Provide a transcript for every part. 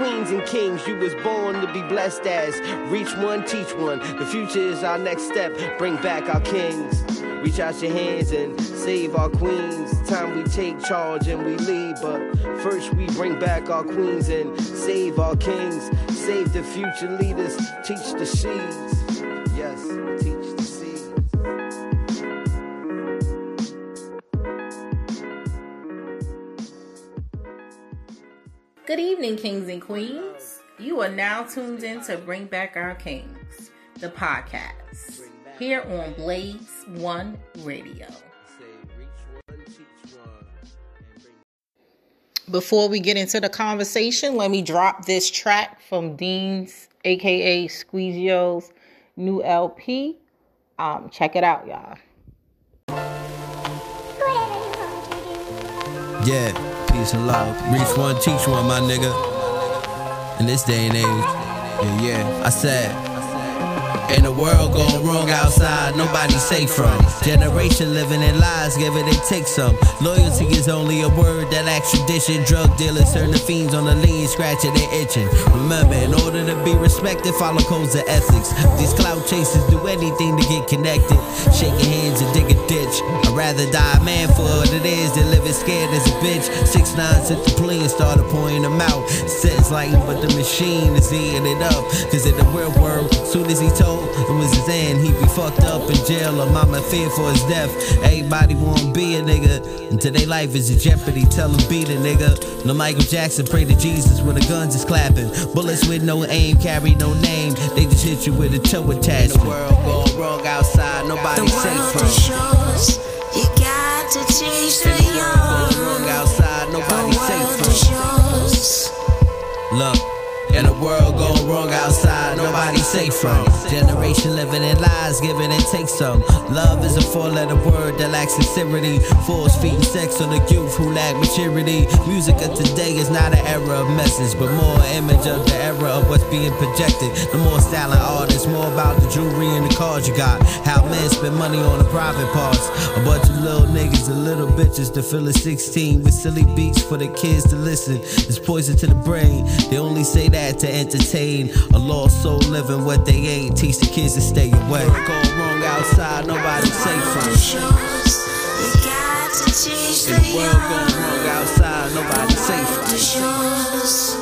queens and kings you was born to be blessed as. Reach one, teach one. The future is our next step. Bring back our kings. Reach out your hands and save our queens. Time we take charge and we lead, but first we bring back our queens and save our kings. Save the future leaders. Teach the seeds. Good evening, kings and queens. You are now tuned in to Bring Back Our Kings, the podcast, here on Blaze One Radio. Before we get into the conversation, let me drop this track from Dean's, aka Squeezio's new LP. Um, check it out, y'all. Yeah, peace and love. Reach one, teach one, my nigga. In this day and age, yeah, yeah. I said, in a world going wrong outside, nobody safe from. Generation living in lies, give it they take some. Loyalty is only a word that lacks tradition. Drug dealers turn the fiends on the lean, scratching and itching. Remember, in order to be respected, follow codes of ethics. These clout chasers do anything to get connected. Shaking hands and dig a ditch. I'd rather die a man for what it is than living scared as a bitch. Six nine the plea and started pointing them out. Sentence like, but the machine is eating it up. Cause in the real world, soon as he told it was his end, he'd be fucked up in jail or mama feared for his death. Everybody wanna be a nigga until their life is in jeopardy. Tell him be the nigga. No Michael Jackson, pray to Jesus when the guns is clapping. Bullets with no aim, carry no name. They just hit you with a toe attachment. The world going wrong outside, nobody The safe world from. shows you got to teach the The world going wrong outside, The nobody safe world from. shows Look, in the world going wrong outside, nobody safe from. Generation living in lies, giving and take some. Love is a four-letter word that lacks sincerity. Force feeding sex on the youth who lack maturity. Music of today is not an era of message, but more image of the era of what's being projected. The more styling artists, more about the jewelry and the cars you got. How men spend money on the private parts. A bunch of little niggas and little bitches to fill a 16 with silly beats for the kids to listen. It's poison to the brain. They only say that to entertain a lost soul living what they ain't. Teach the kids to stay away. Going wrong outside, nobody safe from. world shows you got to teach In the the world going wrong outside, nobody safe from. shows.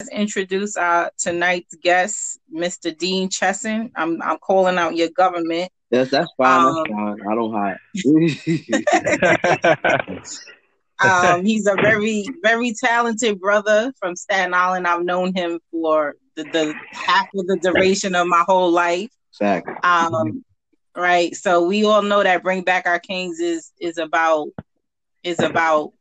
Let's introduce our tonight's guest, Mr. Dean Chesson. I'm I'm calling out your government. That's that's fine. Um, that's fine. I don't hide. Um, he's a very, very talented brother from Staten Island. I've known him for the, the half of the duration of my whole life. Fact. Um, right. So we all know that Bring Back Our Kings is is about is about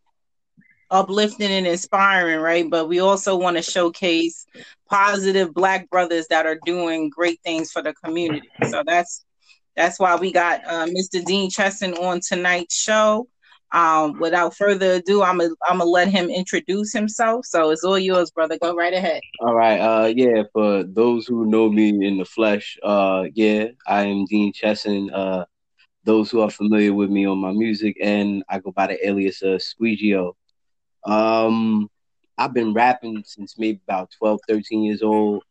uplifting and inspiring, right? But we also want to showcase positive black brothers that are doing great things for the community. So that's that's why we got uh, Mr. Dean Chesson on tonight's show. Um, without further ado, I'm gonna let him introduce himself. So it's all yours, brother. Go right ahead. All right. Uh, yeah. For those who know me in the flesh, uh, yeah, I am Dean Chesson. Uh, those who are familiar with me on my music, and I go by the alias of Squeegio. Um, I've been rapping since maybe about 12, 13 years old.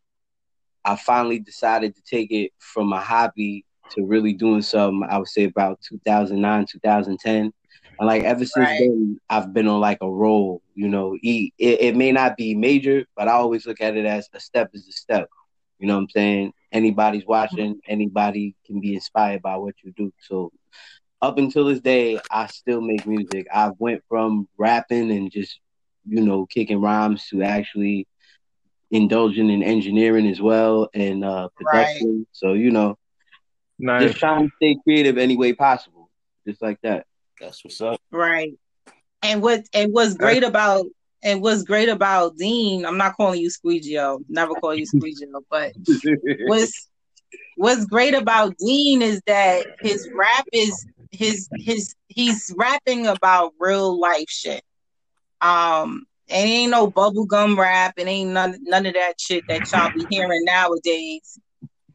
I finally decided to take it from a hobby to really doing something. I would say about 2009, 2010. And like ever since Right. then, I've been on like a roll. You know, it, it may not be major, but I always look at it as a step is a step. You know what I'm saying? Anybody's watching, anybody can be inspired by what you do. So up until this day, I still make music. I went from rapping and just, you know, kicking rhymes to actually indulging in engineering as well and uh production. So, you know, Nice. just trying to stay creative any way possible. Just like that. That's what's up. Right. And what and what's great about and what's great about Dean, I'm not calling you Squeegio, never call you Squeegio, but what's what's great about Dean is that his rap is his his he's rapping about real life shit. Um and it ain't no bubblegum rap, it ain't none none of that shit that y'all be hearing nowadays.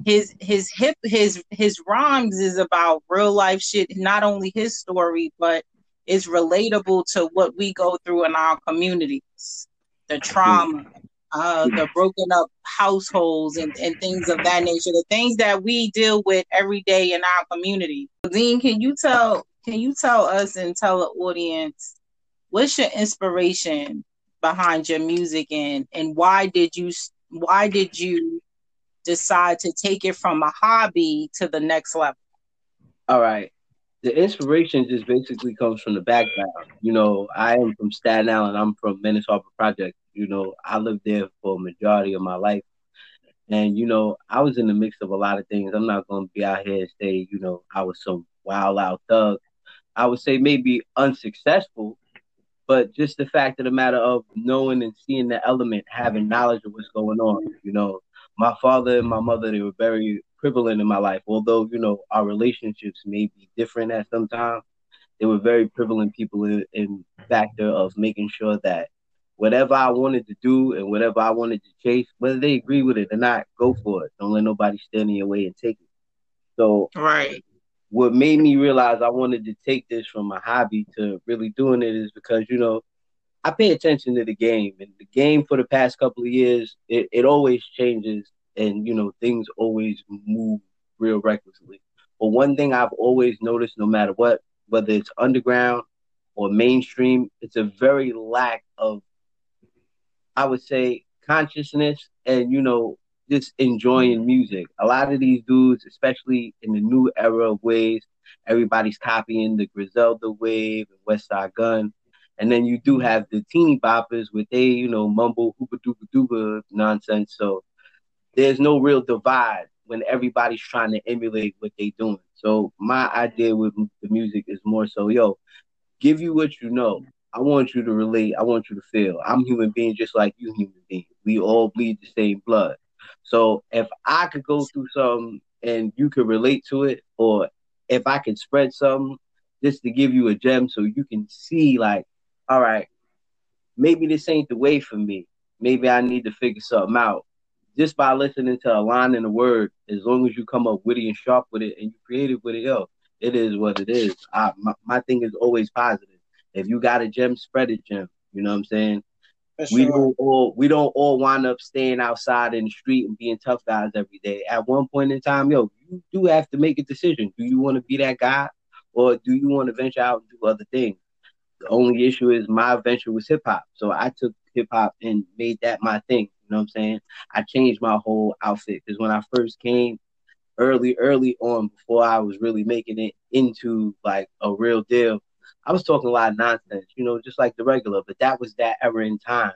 His his hip his his rhymes is about real life shit. Not only his story, but it's relatable to what we go through in our communities, the trauma, uh, the broken up households, and, and things of that nature. The things that we deal with every day in our community. Dean, can you tell can you tell us and tell the audience what's your inspiration behind your music and and why did you why did you decide to take it from a hobby to the next level? All right. The inspiration just basically comes from the background. You know, I am from Staten Island. I'm from Mariners Harbor Project. You know, I lived there for majority of my life. And, you know, I was in the mix of a lot of things. I'm not going to be out here and say, you know, I was some wild out thug. I would say maybe unsuccessful, but just the fact of the matter of knowing and seeing the element, having knowledge of what's going on. You know, my father and my mother, they were very prevalent in my life. Although, you know, our relationships may be different at some time, they were very prevalent people in, in factor of making sure that whatever I wanted to do and whatever I wanted to chase, whether they agree with it or not, go for it. Don't let nobody stand in your way and take it. So right. What made me realize I wanted to take this from a hobby to really doing it is because, you know, I pay attention to the game and the game for the past couple of years, it, it always changes and you know, things always move real recklessly. But one thing I've always noticed no matter what, whether it's underground or mainstream, it's a very lack of I would say consciousness and you know just enjoying music. A lot of these dudes, especially in the new era of waves, everybody's copying the Griselda wave and Westside Gunn. And then you do mm-hmm. have the teeny boppers with they, you know, mumble hoopa doopa doopa nonsense. So there's no real divide when everybody's trying to emulate what they're doing. So my idea with the music is more so, yo, give you what you know. I want you to relate. I want you to feel. I'm human being just like you human being. We all bleed the same blood. So if I could go through something and you could relate to it, or if I could spread something just to give you a gem so you can see like, all right, maybe this ain't the way for me. Maybe I need to figure something out. Just by listening to a line in a word, as long as you come up witty and sharp with it and you creative with it, yo, it is what it is. I, my, my thing is always positive. If you got a gem, spread it, gem. You know what I'm saying? Sure. We don't all we don't all wind up staying outside in the street and being tough guys every day. At one point in time, yo, you do have to make a decision. Do you want to be that guy, or do you want to venture out and do other things? The only issue is my venture was hip hop, so I took hip hop and made that my thing. You know what I'm saying? I changed my whole outfit because when I first came, early, early on, before I was really making it into like a real deal, I was talking a lot of nonsense, you know, just like the regular, but that was that era in time,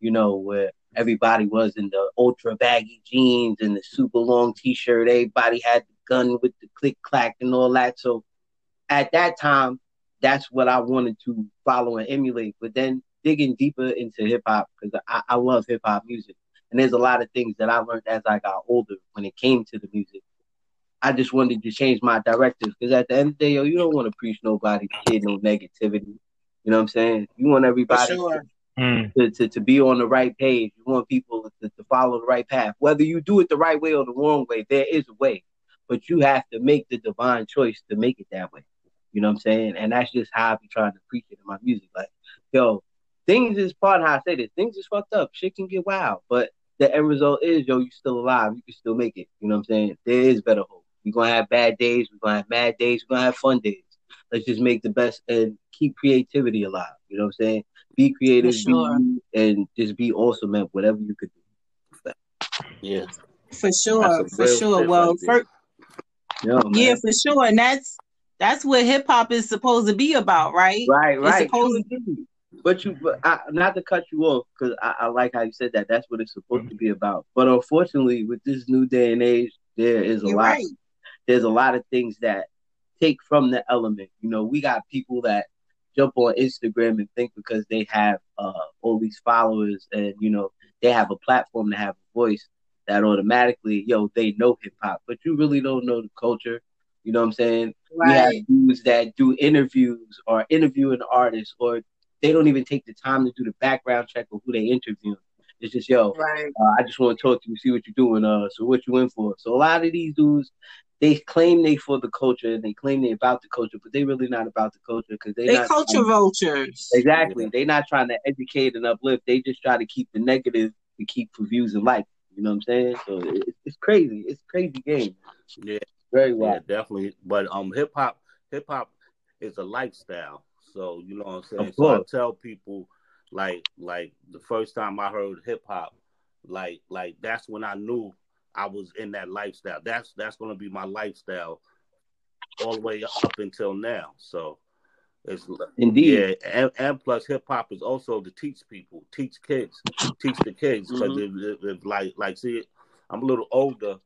you know, where everybody was in the ultra baggy jeans and the super long t shirt. Everybody had the gun with the click clack and all that. So at that time, that's what I wanted to follow and emulate. But then digging deeper into hip hop, because I, I love hip hop music. And there's a lot of things that I learned as I got older when it came to the music. I just wanted to change my directive because at the end of the day, yo, you don't want to preach nobody, kid, no negativity. You know what I'm saying? You want everybody sure. to, to, to, to, be on the right page. You want people to, to follow the right path. Whether you do it the right way or the wrong way, there is a way. But you have to make the divine choice to make it that way. You know what I'm saying? And that's just how I be trying to preach it in my music. Like, yo, things is part of how I say this. Things is fucked up. Shit can get wild. But the end result is, yo, you still alive. You can still make it. You know what I'm saying? There is better hope. We're gonna have bad days. We're gonna have mad days. We're gonna have fun days. Let's just make the best and keep creativity alive. You know what I'm saying? Be creative, sure. be, and just be awesome at whatever you could do. Yeah, for sure, for sure. Well, for, Yo, yeah, for sure, and that's that's what hip hop is supposed to be about, right? Right, right. It's supposed to be. But you, but I, not to cut you off, because I, I, like how you said that. That's what it's supposed mm-hmm. to be about. But unfortunately, with this new day and age, there is a You're lot. Right there's a lot of things that take from the element. You know, we got people that jump on Instagram and think because they have uh, all these followers and you know they have a platform to have a voice that automatically, yo, they know hip hop, but you really don't know the culture. You know what I'm saying? Right. We have dudes that do interviews or interviewing artists, or they don't even take the time to do the background check of who they interview. It's just yo, Right. uh, I just want to talk to you, see what you're doing. Uh, so what you in for? So a lot of these dudes, they claim they for the culture and they claim they about the culture, but they really not about the culture because they They not culture vultures. Exactly. They not trying to educate and uplift. They just try to keep the negative to keep for views and likes. You know what I'm saying? So it, it's crazy. It's crazy game. Yeah, Very yeah, definitely. But um, hip hop, hip hop is a lifestyle. So you know what I'm saying. Of So I tell people, like, like the first time I heard hip hop, like, like that's when I knew I was in that lifestyle. That's that's gonna be my lifestyle all the way up until now. So it's Indeed. yeah, and, and plus hip hop is also to teach people, teach kids, teach the kids. Because Mm-hmm. if, if, if like like see, I'm a little older,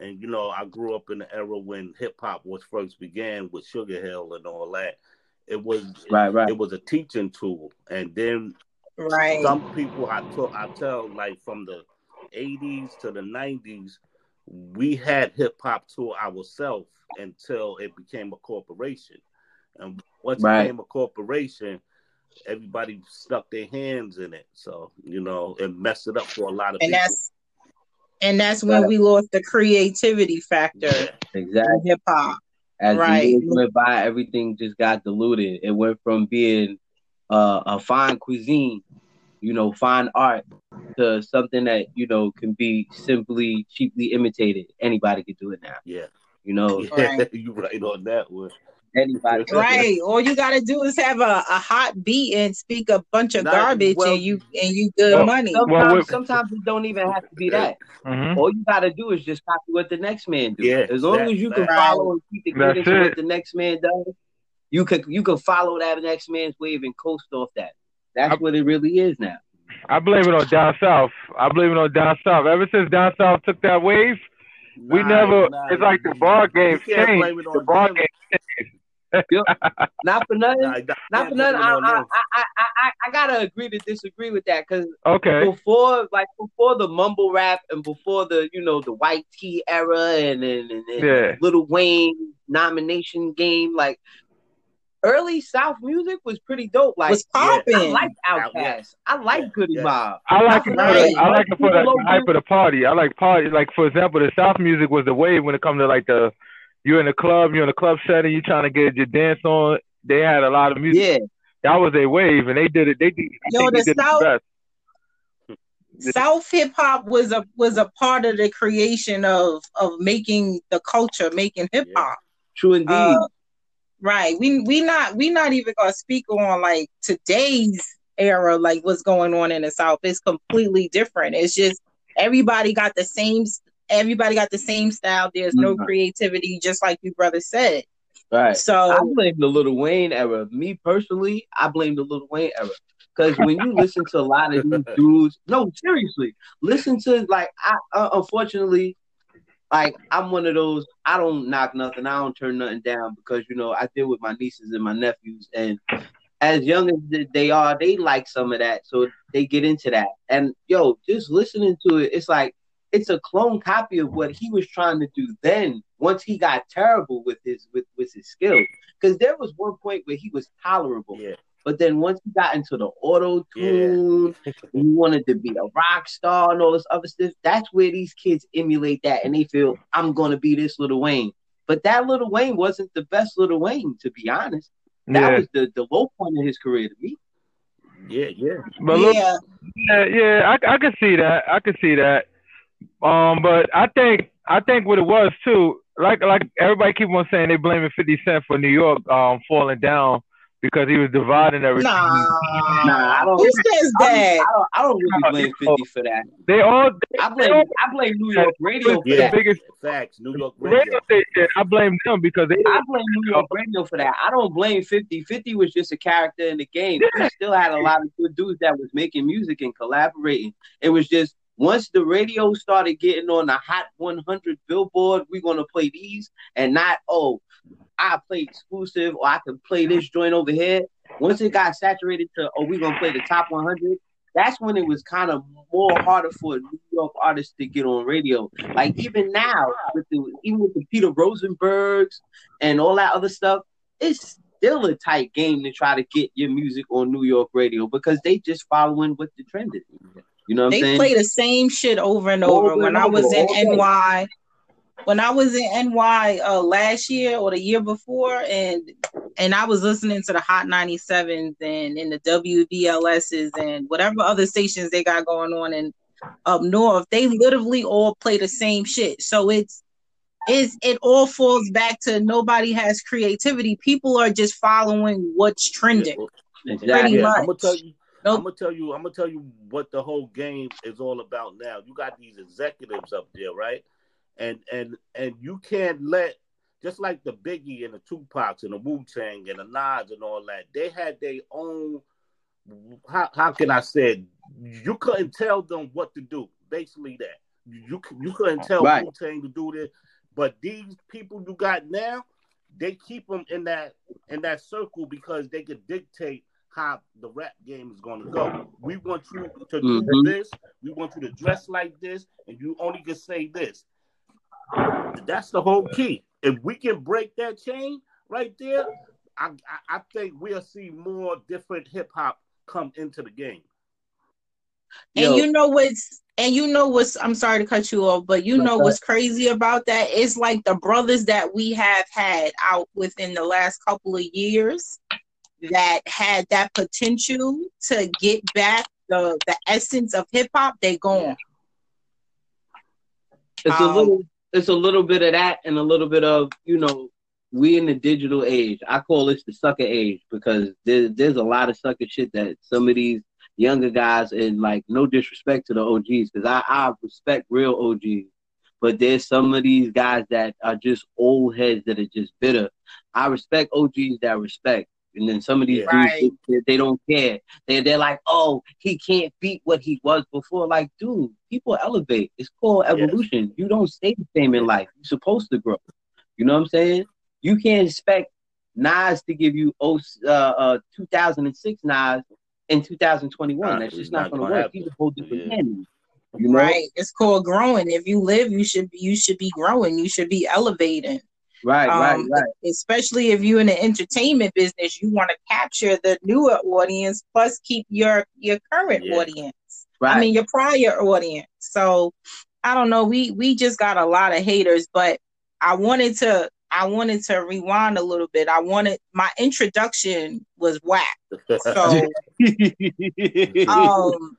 and you know I grew up in the era when hip hop was first began with Sugar Hill and all that. It was Right, right. It was a teaching tool, and then Right. some people I talk, I tell like from the 80s to the 90s, we had hip hop to ourselves until it became a corporation. And once Right. it became a corporation, everybody stuck their hands in it. So, you know, it messed it up for a lot of and people. that's and that's when we lost the creativity factor Exactly. hip hop. As Right. the years went by, everything just got diluted. It went from being uh, a fine cuisine, you know, fine art, to something that you know can be simply cheaply imitated. Anybody could do it now. Yeah. You know, Right. you right on that one. Anybody. Right. All you gotta do is have a, a hot beat and speak a bunch of Nah, garbage well- and you and you good Well, money. Sometimes, with- sometimes it don't even have to be that. Mhm. All you gotta do is just copy what the next man do. Yeah, as long that- as you can that- follow and keep the That's cadence what the next man does, you could you could follow that next man's wave and coast off that. That's I- what it really is now. I blame it on down south. I blame it on down south. Ever since down south took that wave, we Nah, never. nah, it's like the you- bar game changed. The on bar them. Game. Not for nothing. Nah, not can't for blame nothing. I, I. I, I, I, I gotta agree to disagree with that because Okay. before, like before the mumble rap and before the you know the white tee era and and, and, and Yeah. Lil Wayne nomination game, like early South music was pretty dope. Like Was I like Outkast. I like Yeah. Goodie Yeah. Mob. I like it for I like it for the hype of the party. I like party. Like for example, the South music was the wave when it comes to like the you're in the club, you're in the club setting, you're trying to get your dance on. They had a lot of music. Yeah, That was a wave, and they did it. They did. I Yo, they the did South- it best. South hip hop was a was a part of the creation of of making the culture, making hip hop. true indeed. Uh, right. We we not we not even gonna speak on like today's era, like what's going on in the South. It's completely different. It's just everybody got the same everybody got the same style. There's no Mhm. creativity, just like you brother said. right. So I blame the Lil Wayne era. Me personally, I blame the Lil Wayne era. Because when you listen to a lot of these dudes, no, seriously, listen to like I uh, unfortunately, like I'm one of those. I don't knock nothing. I don't turn nothing down because you know I deal with my nieces and my nephews, and as young as they are, they like some of that, so they get into that. And yo, just listening to it, it's like it's a clone copy of what he was trying to do then. Once he got terrible with his with with his skills, because there was one point where he was tolerable. Yeah. But then once he got into the auto tune, he wanted to be a rock star and all this other stuff. That's where these kids emulate that and they feel I'm gonna be this little Wayne. But that little Wayne wasn't the best little Wayne, to be honest. That Yeah, was the, the low point of his career to me. Yeah, yeah. but look, yeah, Yeah, yeah, I I can see that. I can see that. Um, but I think I think what it was too, like like everybody keep on saying they blaming Fifty Cent for New York um falling down because he was dividing everything. nah, Nah, I don't- Who says I that? don't, I don't really blame 50 for that. They all I blame I blame New York radio for Yeah. the that. biggest Facts. New York radio radio. station. I blame them because they I blame New York radio for that. I don't blame 50. 50 was just a character in the game. We still had a lot of good dudes that was making music and collaborating. It was just once the radio started getting on the Hot 100 Billboard, we're gonna play these and not oh, I play exclusive or I can play this joint over here. Once it got saturated to oh, we're gonna play the top 100. That's when it was kind of more harder for a New York artist to get on radio. Like even now, with the even with the Peter Rosenbergs and all that other stuff, it's still a tight game to try to get your music on New York radio because they just following what the trend is. You know what they I'm saying? play the same shit over and over. Over when and I was over, in all. NY, when I was in NY uh, last year or the year before, and and I was listening to the Hot 97s and in the WBLSs and whatever other stations they got going on in up north, they literally all play the same shit. So it's it's it all falls back to nobody has creativity. People are just following what's trending. Exactly. Pretty Yeah, I'm much. Gonna tell you. Nope. I'm gonna tell you. I'm gonna tell you what the whole game is all about now. You got these executives up there, right? And and and you can't let just like the Biggie and the Tupacs and the Wu Tang and the Nas and all that. They had their own. How how can I say? It? You couldn't tell them what to do. Basically, that you you, you couldn't tell Right. Wu Tang to do this. But these people you got now, they keep them in that in that circle because they could dictate how the rap game is going to go. We want you to do Mhm. this. We want you to dress like this, and you only can say this. That's the whole key. If we can break that chain right there, I I, I think we'll see more different hip hop come into the game. And Yo. you know what's and you know what's I'm sorry to cut you off, but you know what's crazy about that? It's like the brothers that we have had out within the last couple of years that had that potential to get back the the essence of hip hop, they gone. It's a Um, little it's a little bit of that and a little bit of, you know, we in the digital age. I call this the sucker age because there's there's a lot of sucker shit that some of these younger guys and like no disrespect to the OGs because I, I respect real OGs. But there's some of these guys that are just old heads that are just bitter. I respect OGs that respect. And then some of these Right. dudes, they, they don't care. They, they're like, oh, he can't beat what he was before. Like, dude, people elevate. It's called Yes. evolution. You don't stay the same in life. You're supposed to grow. You know what I'm saying? You can't expect Nas to give you oh, uh, uh, 2006 Nas in 2021. Nah, That's just not not going to gonna work. He's a happen. whole different Yeah. man. You know? Right. It's called growing. If you live, you should you should be growing. You should be elevating. Right, right, Um, right. especially if you're in the entertainment business, you want to capture the newer audience plus keep your your current Yeah. audience. Right. I mean your prior audience. So I don't know. We we just got a lot of haters, but I wanted to I wanted to rewind a little bit. I wanted my introduction was whack. So um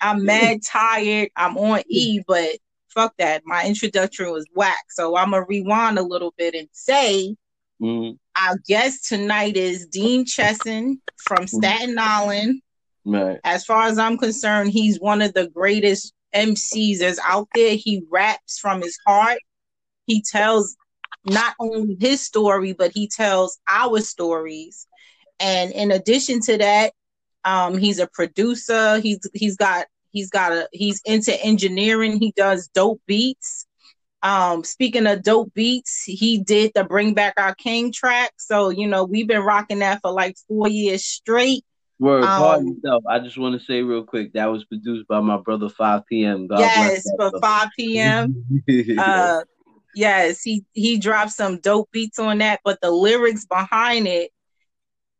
I'm mad tired. I'm on E, but fuck that. My introduction was whack. So I'm gonna rewind a little bit and say Mhm. our guest tonight is Dean Chesson from Staten Island. Right. As far as I'm concerned, he's one of the greatest MCs that's out there. He raps from his heart. He tells not only his story, but he tells our stories. And in addition to that, um, he's a producer. He's he's got he's got a he's into engineering. He does dope beats. Um, speaking of dope beats, he did the Bring Back Our King track. So you know we've been rocking that for like four years straight. Word, pardon Um, yourself. I just want to say real quick that was produced by my brother 5 p.m. God yes, bless for 5 p.m. Uh, yes, he he dropped some dope beats on that, but the lyrics behind it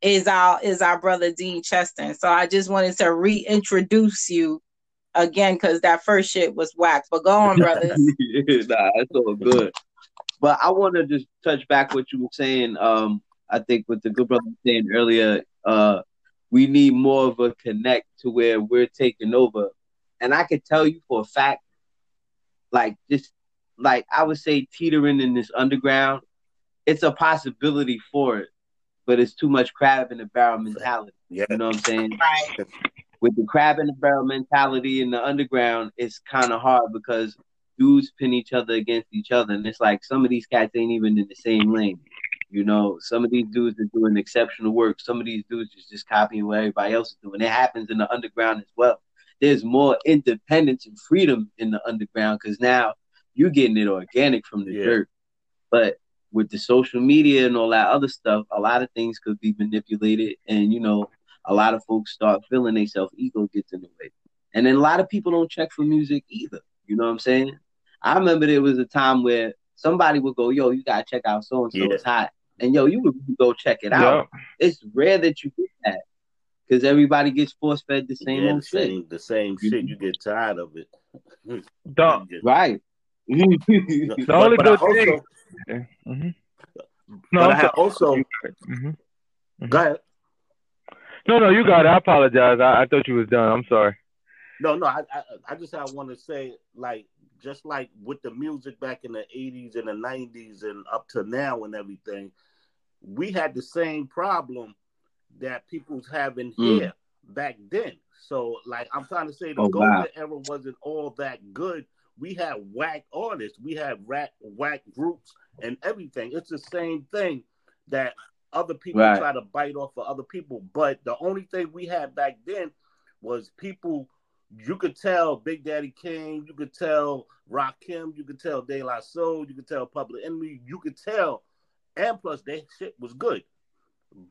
is our is our brother Dean Chesson. So I just wanted to reintroduce you again because that first shit was whack. But go on, brothers. nah, it's all good. But I want to just touch back what you were saying. Um, I think what the good brother was saying earlier, uh, we need more of a connect to where we're taking over. And I can tell you for a fact, like just like I would say teetering in this underground, it's a possibility for it, but it's too much crab in the barrel mentality. yeah. You know what I'm saying? right. With the crab in the barrel mentality in the underground, it's kind of hard because dudes pin each other against each other, and it's like some of these cats ain't even in the same lane. You know, some of these dudes are doing exceptional work. Some of these dudes is just copying what everybody else is doing. It happens in the underground as well. There's more independence and freedom in the underground because now you're getting it organic from the Yeah. dirt. But with the social media and all that other stuff, a lot of things could be manipulated, and you know, a lot of folks start feeling themselves. Ego gets in the way, and then a lot of people don't check for music either. You know what I'm saying? I remember there was a time where somebody would go, "Yo, you gotta check out so and so. It's hot," and yo, you would go check it out. Yeah. It's rare that you get that. because everybody gets force fed the same yeah, old the shit. same, the same shit. You get tired of it. The, Right. the But- only but I good also, thing. Yeah, mhm. No, but I'm I had sorry. also Mhm. go ahead. No, no, you got it. I apologize. I, I thought you was done. I'm sorry. No, no, I, I, I just I want to say, like, just like with the music back in the '80s and the '90s and up to now and everything, we had the same problem that people's having Mm. here back then. So, like, I'm trying to say the Oh, golden wow. era wasn't all that good. We had whack artists, we had rat, whack groups, and everything. It's the same thing that other people Right. try to bite off for other people. But the only thing we had back then was people you could tell Big Daddy Kane, you could tell Rakim, you could tell De La Soul, you could tell Public Enemy, you could tell, and plus their shit was good.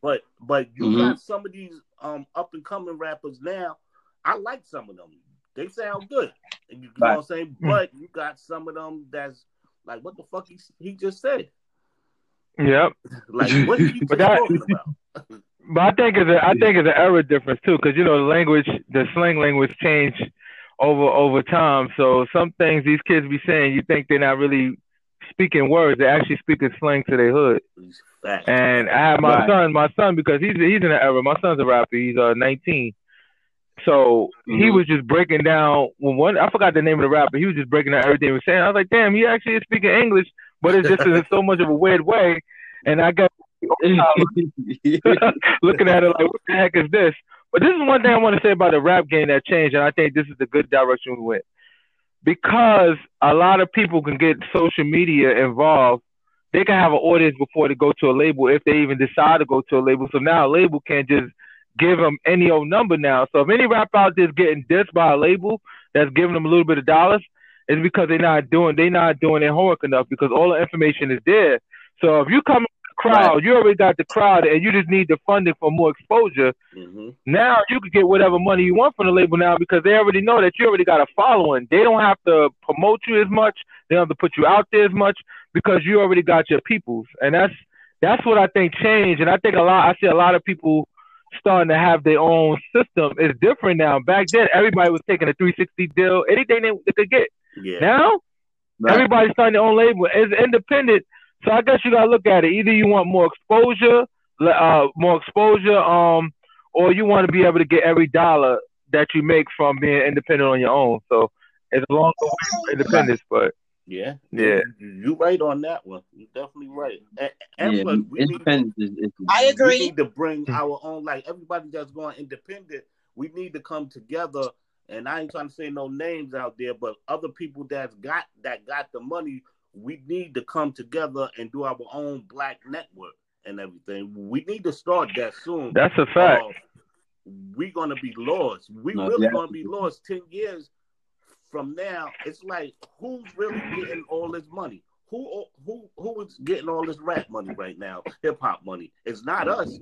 But but you Mhm. got some of these um up and coming rappers now. I like some of them. They sound good. And you, you know what I'm saying? But you got some of them that's like what the fuck he, he just said. Yep. Like what is he But that- talking about? But I think it's a I think it's an era difference too, because you know the language, the slang language changed over over time. So some things these kids be saying, you think they're not really speaking words; they're actually speaking slang to their hood. And I have my Right. son, my son, because he's he's in the era. My son's a rapper. He's uh 19. So he Mhm. was just breaking down when one I forgot the name of the rapper. He was just breaking down everything he was saying. I was like, damn, he actually is speaking English, but it's just in so much of a weird way. And I got looking at it like, what the heck is this? But this is one thing I want to say about the rap game that changed, and I think this is the good direction we went. Because a lot of people can get social media involved, they can have an audience before they go to a label if they even decide to go to a label. So now a label can't just give them any old number now. So if any rap out there is getting dissed by a label that's giving them a little bit of dollars, it's because they're not doing they not doing their homework enough because all the information is there. So if you come the crowd, you already got the crowd and you just need the funding for more exposure. hmm Now you can get whatever money you want from the label now because they already know that you already got a following. They don't have to promote you as much. They don't have to put you out there as much because you already got your peoples. And that's that's what I think changed. And I think a lot I see a lot of people starting to have their own system. It's different now. Back then everybody was taking a three sixty deal, anything they, they could get. Yeah. Now Right. Everybody's starting their own label. It's independent. So I guess you gotta look at it. Either you want more exposure, uh, more exposure, um, or you want to be able to get every dollar that you make from being independent on your own. So it's a long way from independence, but Yeah. Yeah. You, you right on that one. You're definitely right. And, and yeah, plus, we need, independence is, is I we agree. need to bring our own, like everybody that's going independent, we need to come together. And I ain't trying to say no names out there, but other people that's got that got the money, we need to come together and do our own black network and everything. We need to start that soon. that's a fact. Uh, we gonna be lost. We No, really gonna be lost ten years from now. It's like who's really getting all this money? Who who who is getting all this rap money right now? Hip hop money. It's not us.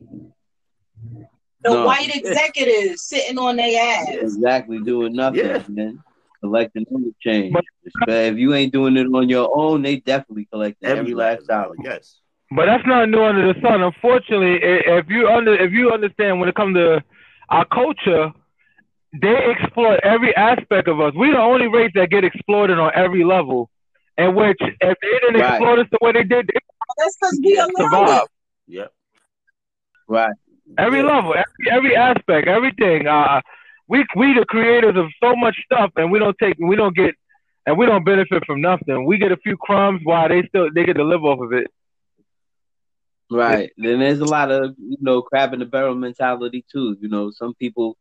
The No. white executives sitting on their ass. exactly doing nothing, Yeah. man. Collecting every change. But- But if you ain't doing it on your own, they definitely collecting every, Every last dollar. Yes. But that's not new under the sun. Unfortunately, if you under if you understand when it comes to our culture, they exploit every aspect of us. We're the only race that get exploited on every level. And which if they didn't Right. exploit us the way they did, they That's because we Yeah, allow survive. it. Yep. Right. Every Yeah. level, every every aspect, everything. Uh, we we the creators of so much stuff, and we don't take, we don't get, and we don't benefit from nothing. We get a few crumbs while they still they get to live off of it. Right. Then there's a lot of, you know, crab in the barrel mentality too. You know, some people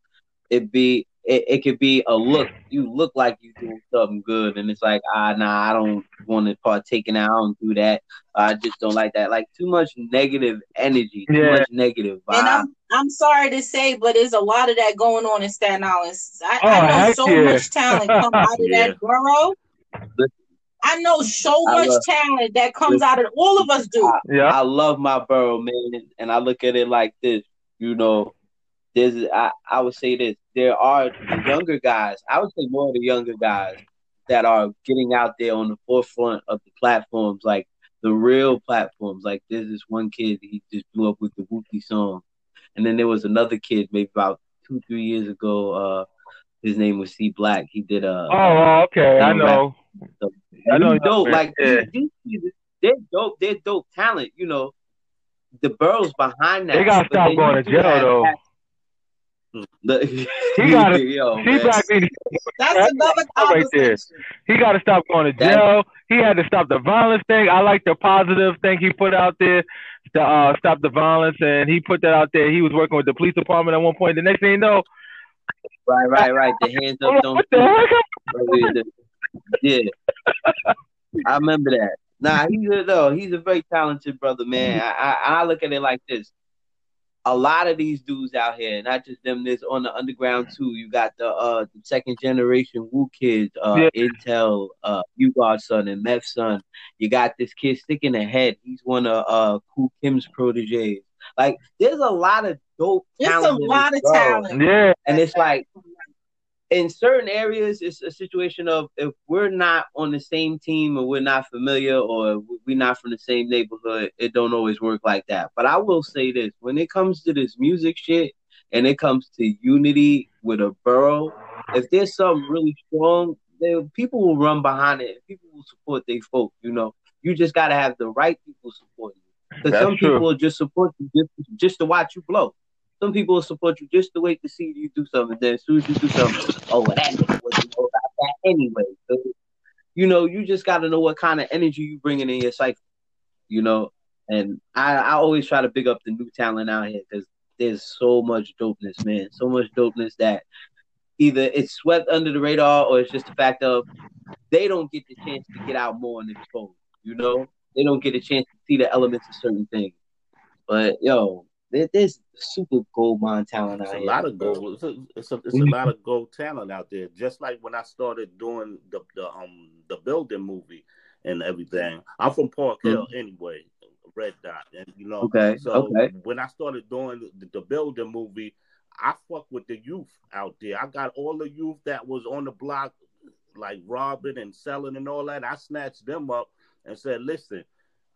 it be it, it could be a look. You look like you doing something good and it's like, ah nah, I don't want to partake in that. I don't do that. I just don't like that. Like too much negative energy, too Yeah. much negative negative vibe. And I'm I'm sorry to say, but there's a lot of that going on in Staten Island. I, Oh, I know so yeah. much talent come out of Yeah. that borough. I know so I much love- talent that comes out of all of us do. Yeah, I love my borough, man, and I look at it like this. You know, there's I, I would say this. There are the younger guys. I would say more of the younger guys that are getting out there on the forefront of the platforms, like the real platforms. Like there's this one kid he just blew up with the Wookie song, and then there was another kid maybe about two three years ago. Uh, his name was C Black. He did a. Oh, okay, I know. So, I know dope. Like yeah. these, these, they're dope. They're dope talent. You know, the Borough's behind that. They gotta stop going to jail have- though. The, He gotta- yo, C man. Black need That's another right there. he got to stop going to That- jail. He had to stop the violence thing. I like the positive thing he put out there to uh, stop the violence, and he put that out there. He was working with the police department at one point. The next thing you know, Right, right, right. The hands up, don't what the heck? Yeah, I remember that. Nah, he's a no, he's a very talented brother, man. I, I I look at it like this: a lot of these dudes out here, not just them, there's on the underground too. You got the uh the second generation Wu kids, uh Yeah. Intel, uh U-God son and Meth son. You got this kid sticking ahead. He's one of uh Kool Kim's proteges. Like, there's a lot of dope It's a lot of talent. Yeah, And it's like in certain areas, it's a situation of if we're not on the same team or we're not familiar or we're not from the same neighborhood, it don't always work like that. But I will say this: when it comes to this music shit and it comes to unity with a borough, if there's something really strong, then people will run behind it. People will support their folk. You know, you just got to have the right people support you. Because some true. people will just support you just, just to watch you blow. Some people will support you just to wait to see you do something. Then as soon as you do something, oh, that nigga wasn't know about that anyway. So, you know, you just got to know what kind of energy you bringing in your cycle. You know, and I, I always try to big up the new talent out here because there's so much dopeness, man. So much dopeness that either it's swept under the radar or it's just the fact of they don't get the chance to get out more and expose. You know, they don't get a chance to see the elements of certain things. But yo, there, there's super gold mine talent It's out a here. lot of gold. It's a, it's a, it's a lot of gold talent out there. Just like when I started doing the the um the building movie and everything. I'm from Park Hill anyway, Red Dot, and you know. Okay, So okay. when I started doing the, the building movie, I fuck with the youth out there. I got all the youth that was on the block, like robbing and selling and all that. I snatched them up and said, "Listen."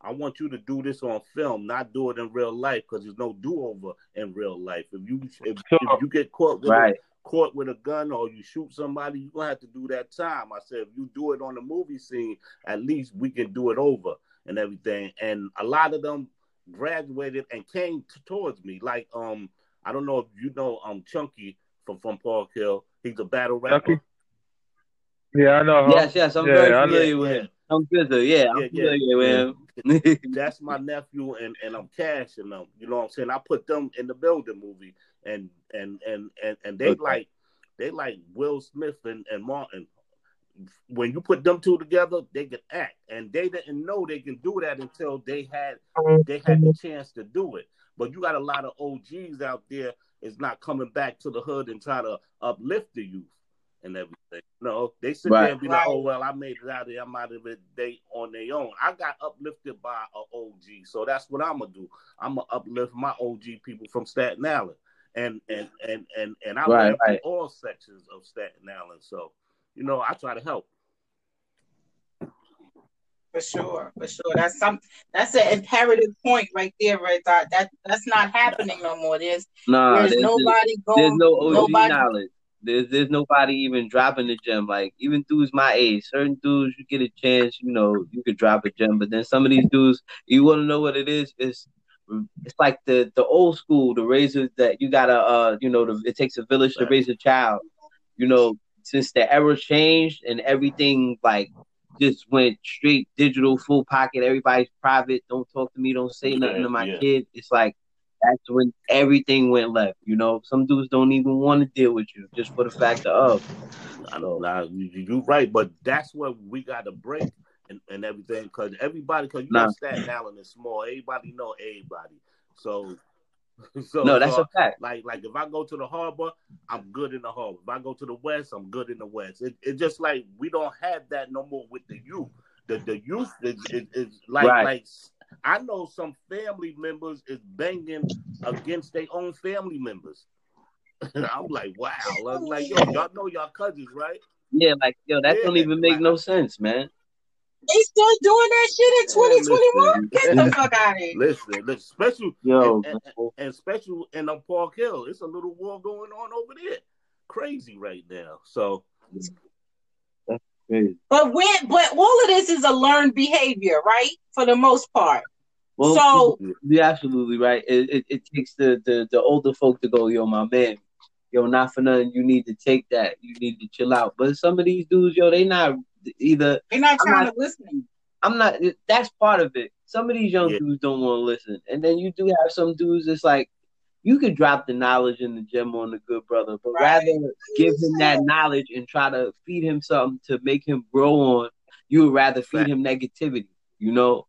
I want you to do this on film, not do it in real life, because there's no do-over in real life. If you if, So- if you get caught with Right. a, caught with a gun or you shoot somebody, you're gonna have to do that time. I said, if you do it on the movie scene, at least we can do it over and everything. And a lot of them graduated and came t- towards me. Like um, I don't know if you know um Chunky from from Park Hill. He's a battle rapper. Chunky? Yeah, I know. Huh? Yes, yes, I'm Yeah, very familiar with him. I'm good though. Yeah, I'm Yeah, yeah, familiar with him. That's my nephew, and and I'm cashing them. You know what I'm saying? I put them in the building movie, and and and and, and they Okay. like they like Will Smith and and Martin. When you put them two together, they can act, and they didn't know they can do that until they had they had the chance to do it. But you got a lot of OGs out there is not coming back to the hood and try to uplift the youth and everything. No, they sit Right. there and be like, "Oh well, I made it out of there. I'm out of it. They on their own." I got uplifted by a OG, so that's what I'm gonna do. I'm gonna uplift my OG people from Staten Island, and and and and and I Right, ran right. all sections of Staten Island. So, you know, I try to help. For sure, for sure. That's some. That's an imperative point right there, right? That that that's not happening no more. There's nah, there's there's, nobody there's going. no OG nobody- knowledge. There's there's nobody even dropping the gem. Like even dudes my age, certain dudes you get a chance, you know, you could drop a gem. But then some of these dudes, you want to know what it is? It's it's like the the old school, the razors that you gotta, uh, you know, the, it takes a village to raise a child. You know, since the era changed and everything like just went straight digital, full pocket. Everybody's private. Don't talk to me. Don't say nothing to my Yeah. kid. It's like that's when everything went left. You know, some dudes don't even want to deal with you just for the fact of. I know, nah, you, you you right, but that's what we got to break and, and everything because everybody, because you Nah. know Staten Island is small. Everybody know everybody, so so No, that's so, a fact. like like if I go to the harbor, I'm good in the harbor. If I go to the west, I'm good in the west. It, it's just like we don't have that no more with the youth. The the youth is, is, is like Right. like I know some family members is banging against their own family members. And I'm like, wow. I'm like, yo, y'all know y'all cousins, right? Yeah, like yo, that Yeah, don't even make like- no sense, man. They still doing that shit in 2021? Get the fuck out of here. Listen, listen, special, Yo, and, and, and special in um, Park Hill. It's a little war going on over there. Crazy right now. So crazy. But when but all of this is a learned behavior, right? For the most part. Well, So- you're absolutely right. It, it, it takes the, the the older folk to go, yo, my man, yo, not for nothing. You need to take that. You need to chill out. But some of these dudes, yo, they not either. They're not trying not- to listen. I'm not. That's part of it. Some of these young Yeah. dudes don't want to listen, and then you do have some dudes. that's like you could drop the knowledge and the gem on the good brother, but Right. rather give him that knowledge and try to feed him something to make him grow on. You would rather feed Fact. him negativity. You know,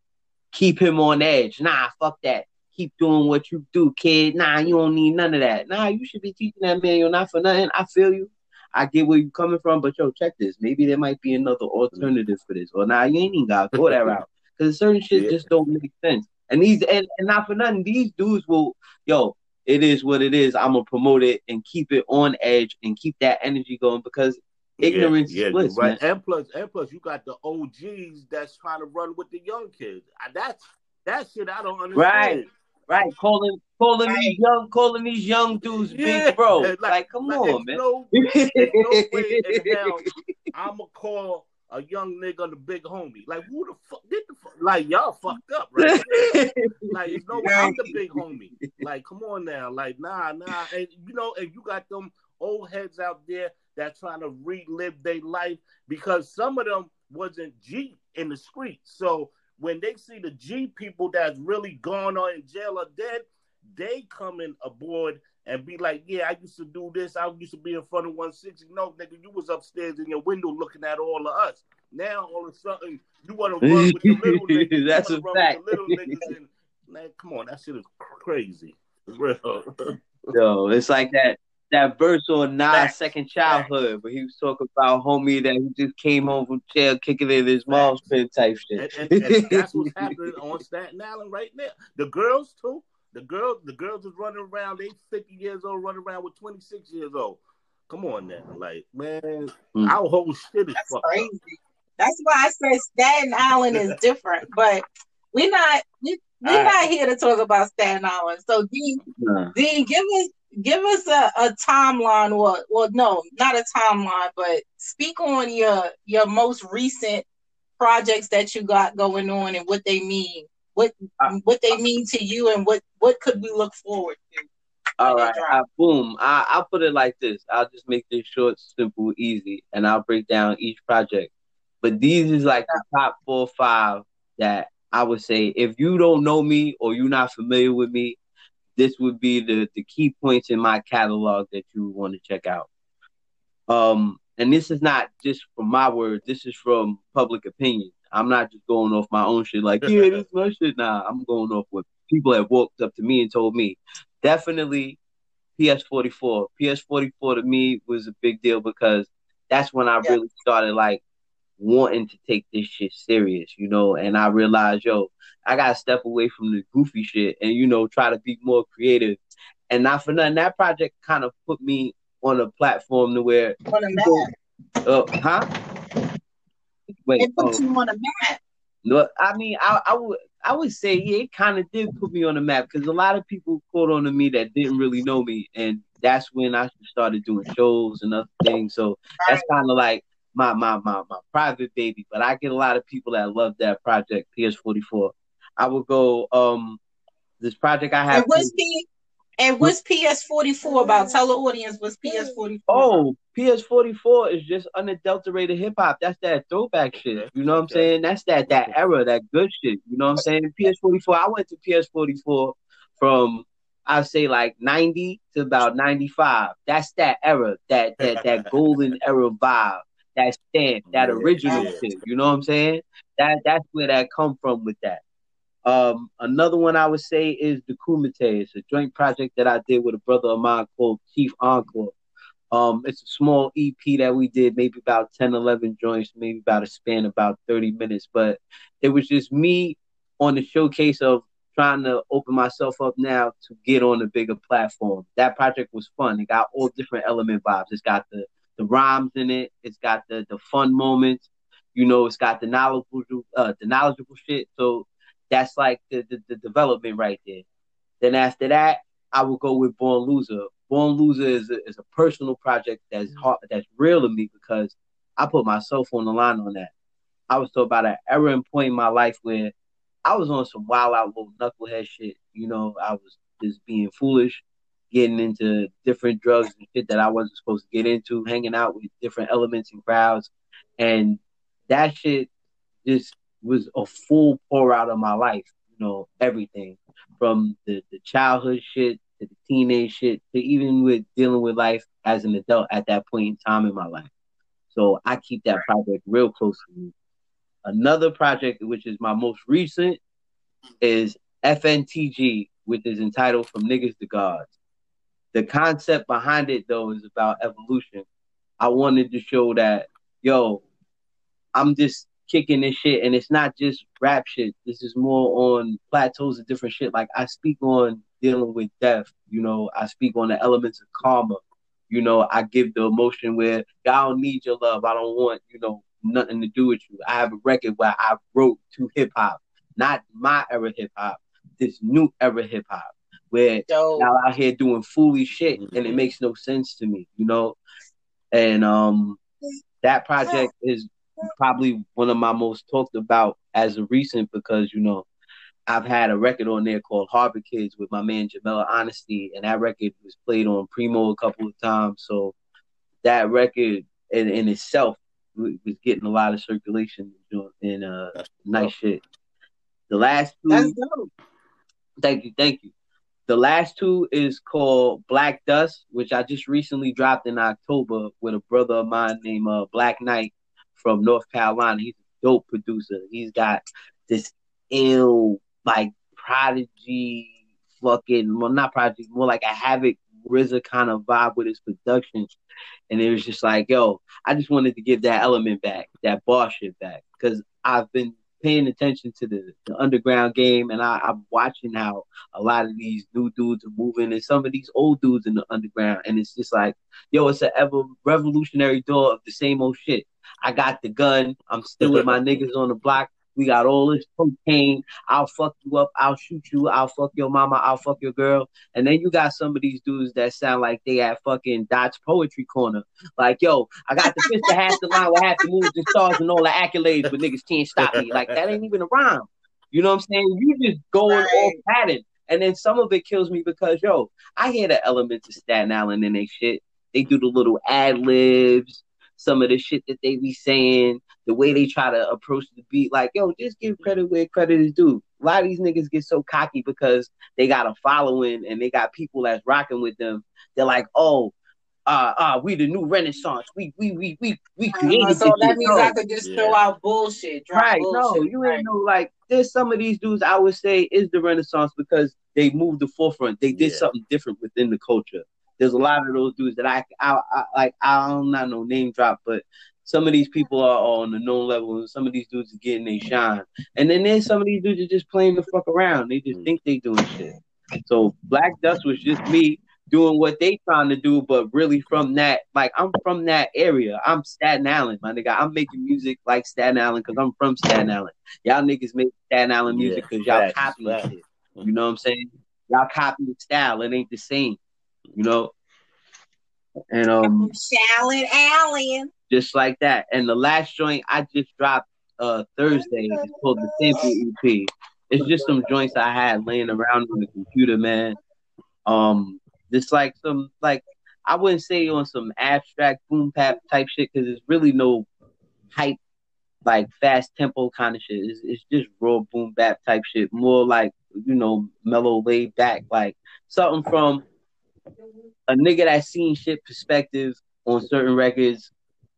keep him on edge. Nah, fuck that. Keep doing what you do, kid. Nah, you don't need none of that. Nah, you should be teaching that man. You're not for nothing. I feel you. I get where you're coming from, but yo, check this. Maybe there might be another alternative for this. Or nah, you ain't even gotta go that route. Because certain shit Yeah. just don't make sense. And these and, and not for nothing, these dudes will, yo, it is what it is. I'm gonna promote it and keep it on edge and keep that energy going because ignorance yeah, is bliss, right. man. And plus, and plus, you got the OGs that's trying to run with the young kids. That's that shit I don't understand. Right. Right, calling calling Right. these young calling these young dudes Yeah. big bro. Like- Like, come Like, on, man. No, no way in hell I'm gonna call a young nigga the big homie. Like, who the fuck? Get the fuck? Like, y'all fucked up, right? Like, you know, I'm the big homie. Like, come on now. Like, nah, nah. And you know, and you got them old heads out there that trying to relive their life because some of them wasn't G in the streets. So when they see the G people that's really gone on in jail or dead, they coming aboard and be like, yeah, I used to do this. I used to be in front of 160. No, nigga, you was upstairs in your window looking at all of us. Now all of a sudden you want to run with the little niggas. That's a fact. Little niggas and, man, come on, that shit is crazy. Yo, it's like that that verse on Nas' Facts. second childhood, where he was talking about homie that he just came home from jail kicking in his mom's pen type and, shit. and, and that's what's happening on Staten Island right now. The girls too. The girls, the girls is running around. They 50 years old, running around with 26 years old. Come on now, like man, Mm. our whole shit is That's crazy. up. That's why I said Staten Island is different, but we're not we, we're All right. not here to talk about Staten Island. So Dean, Nah. Dean, give us give us a, a timeline or well no, not a timeline, but speak on your your most recent projects that you got going on and what they mean. What Uh, what they mean to you and what what could we look forward to? All right? I, boom. I, I'll put it like this. I'll just make this short, simple, easy, and I'll break down each project. But these is like the top four or five that I would say if you don't know me or you're not familiar with me, this would be the, the key points in my catalog that you want to check out. Um, and this is not just from my word, this is from public opinion. I'm not just going off my own shit like, yeah, this is my shit. Nah, I'm going off what people have walked up to me and told me. Definitely PS44. PS44 to me was a big deal because that's when I Yeah. really started like wanting to take this shit serious, you know, and I realized, yo, I gotta step away from the goofy shit and you know try to be more creative. And not for nothing, that project kind of put me on a platform to where, On a map. uh, huh? Wait, It oh, you on a map. no, I mean, I, I would, I would say, yeah, it kind of did put me on the map because a lot of people caught on to me that didn't really know me, and that's when I started doing shows and other things. So that's kind of like my, my, my, my private baby. But I get a lot of people that love that project, PS44. I would go, um, this project I have. And what's P and what's PS forty four about? Tell the audience what's PS forty four. Oh, PS44 is just unadulterated hip hop. That's that throwback shit. You know what I'm saying? That's that that era, that good shit. You know what I'm saying? PS44. I went to PS44 from I say like 90 to about 95. That's that era, that that that golden era vibe, that stamp, that original yeah. shit. You know what I'm saying? That that's where that come from with that. Um, another one I would say is the Kumite. It's a joint project that I did with a brother of mine called Chief Encore. Um, it's a small EP that we did, maybe about 10, 11 joints, maybe about a span about 30 minutes. But it was just me on the showcase of trying to open myself up now to get on a bigger platform. That project was fun. It got all different element vibes. It's got the, the rhymes in it. It's got the, the fun moments. You know, it's got the knowledgeable, uh, the knowledgeable shit. So that's like the, the, the development right there. Then after that, I will go with Born Loser. Born Loser is a, is a personal project that's mm. hard, that's real to me because I put myself on the line on that. I was talking about an era and point in my life where I was on some wild out little knucklehead shit. You know, I was just being foolish, getting into different drugs and shit that I wasn't supposed to get into, hanging out with different elements and crowds. And that shit just was a full pour out of my life, you know, everything from the, the childhood shit to the teenage shit to even with dealing with life as an adult at that point in time in my life. So I keep that project real close to me. Another project, which is my most recent, is FNTG, which is entitled From Niggas to Gods. The concept behind it, though, is about evolution. I wanted to show that, yo, I'm just kicking this shit, and it's not just rap shit. This is more on plateaus of different shit. Like I speak on dealing with death. You know, I speak on the elements of karma. You know, I give the emotion where y'all don't need your love. I don't want, you know, nothing to do with you. I have a record where I wrote to hip hop, not my era hip hop, this new era hip hop, where y'all out here doing foolish shit and it makes no sense to me, you know. And um, that project is probably one of my most talked about as of recent because you know I've had a record on there called Harvard Kids with my man Jamel Honesty, and that record was played on Primo a couple of times. So that record in, in itself was getting a lot of circulation and uh, nice shit. The last two, That's dope. thank you, thank you. The last two is called Black Dust, which I just recently dropped in October with a brother of mine named uh, Black Knight from North Carolina. He's a dope producer. He's got this ill, like prodigy, fucking well, not prodigy, more like a havoc RZA kind of vibe with his production. And it was just like, yo, I just wanted to give that element back, that bar shit back, because I've been paying attention to the, the underground game, and I, I'm watching how a lot of these new dudes are moving, and some of these old dudes in the underground, and it's just like, yo, it's an ever revolutionary door of the same old shit. I got the gun. I'm still with my niggas on the block. We got all this cocaine. I'll fuck you up. I'll shoot you. I'll fuck your mama. I'll fuck your girl. And then you got some of these dudes that sound like they at fucking Dot's Poetry Corner. Like, yo, I got the fist to half the line with half the moves and stars and all the accolades, but niggas can't stop me. Like, that ain't even a rhyme. You know what I'm saying? You just going Right. off pattern. And then some of it kills me because, yo, I hear the elements of Staten Island in they shit. They do the little ad libs, some of the shit that they be saying, the way they try to approach the beat. Like, yo, just give credit where credit is due. A lot of these niggas get so cocky because they got a following and they got people that's rocking with them. They're like, oh, uh, uh, we the new Renaissance. We we we we we created Uh, so that means No. I could just Yeah. throw out bullshit. Drop Right, no, bullshit. you right. ain't know like there's some of these dudes I would say is the Renaissance because they moved the forefront. They did Yeah. something different within the culture. There's a lot of those dudes that I, I, I like. I don't not no name drop, but some of these people are on the known level, and some of these dudes are getting they shine. And then there's some of these dudes are just playing the fuck around. They just Mm. think they doing shit. So Black Dust was just me doing what they trying to do, but really from that, like I'm from that area. I'm Staten Island, my nigga. I'm making music like Staten Island because I'm from Staten Island. Y'all niggas make Staten Island music Yeah, because y'all facts, copy shit. You know what I'm saying? Y'all copy the style. It ain't the same. You know? And um Shallon Allen. just like that. And the last joint I just dropped uh Thursday is called the Sample EP. It's just some joints I had laying around on the computer, man. Um, just like some like I wouldn't say on some abstract boom bap type shit because it's really no hype like fast tempo kind of shit. It's, it's just raw boom bap type shit. More like you know mellow laid back, like something from a nigga that seen shit perspective on certain records,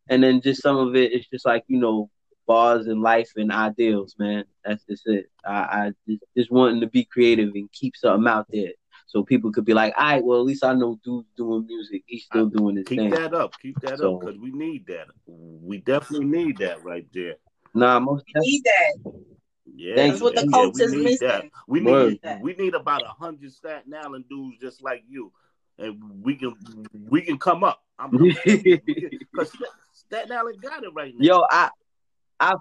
and then just some of it is just like you know bars and life and ideals, man. That's just it. I, I just, just wanting to be creative and keep something out there. So people could be like, all right, well, at least I know dude's doing music. He's still doing his Keep thing. that up. Keep that So- up because we need that. We definitely need that right there. Nah, most We need that. Yeah, Thank That's what the yeah, culture's we need missing. That. We Word. need we need about a hundred Staten Island dudes just like you, and we can we can come up. I'm because Staten Island got it right now. Yo, I I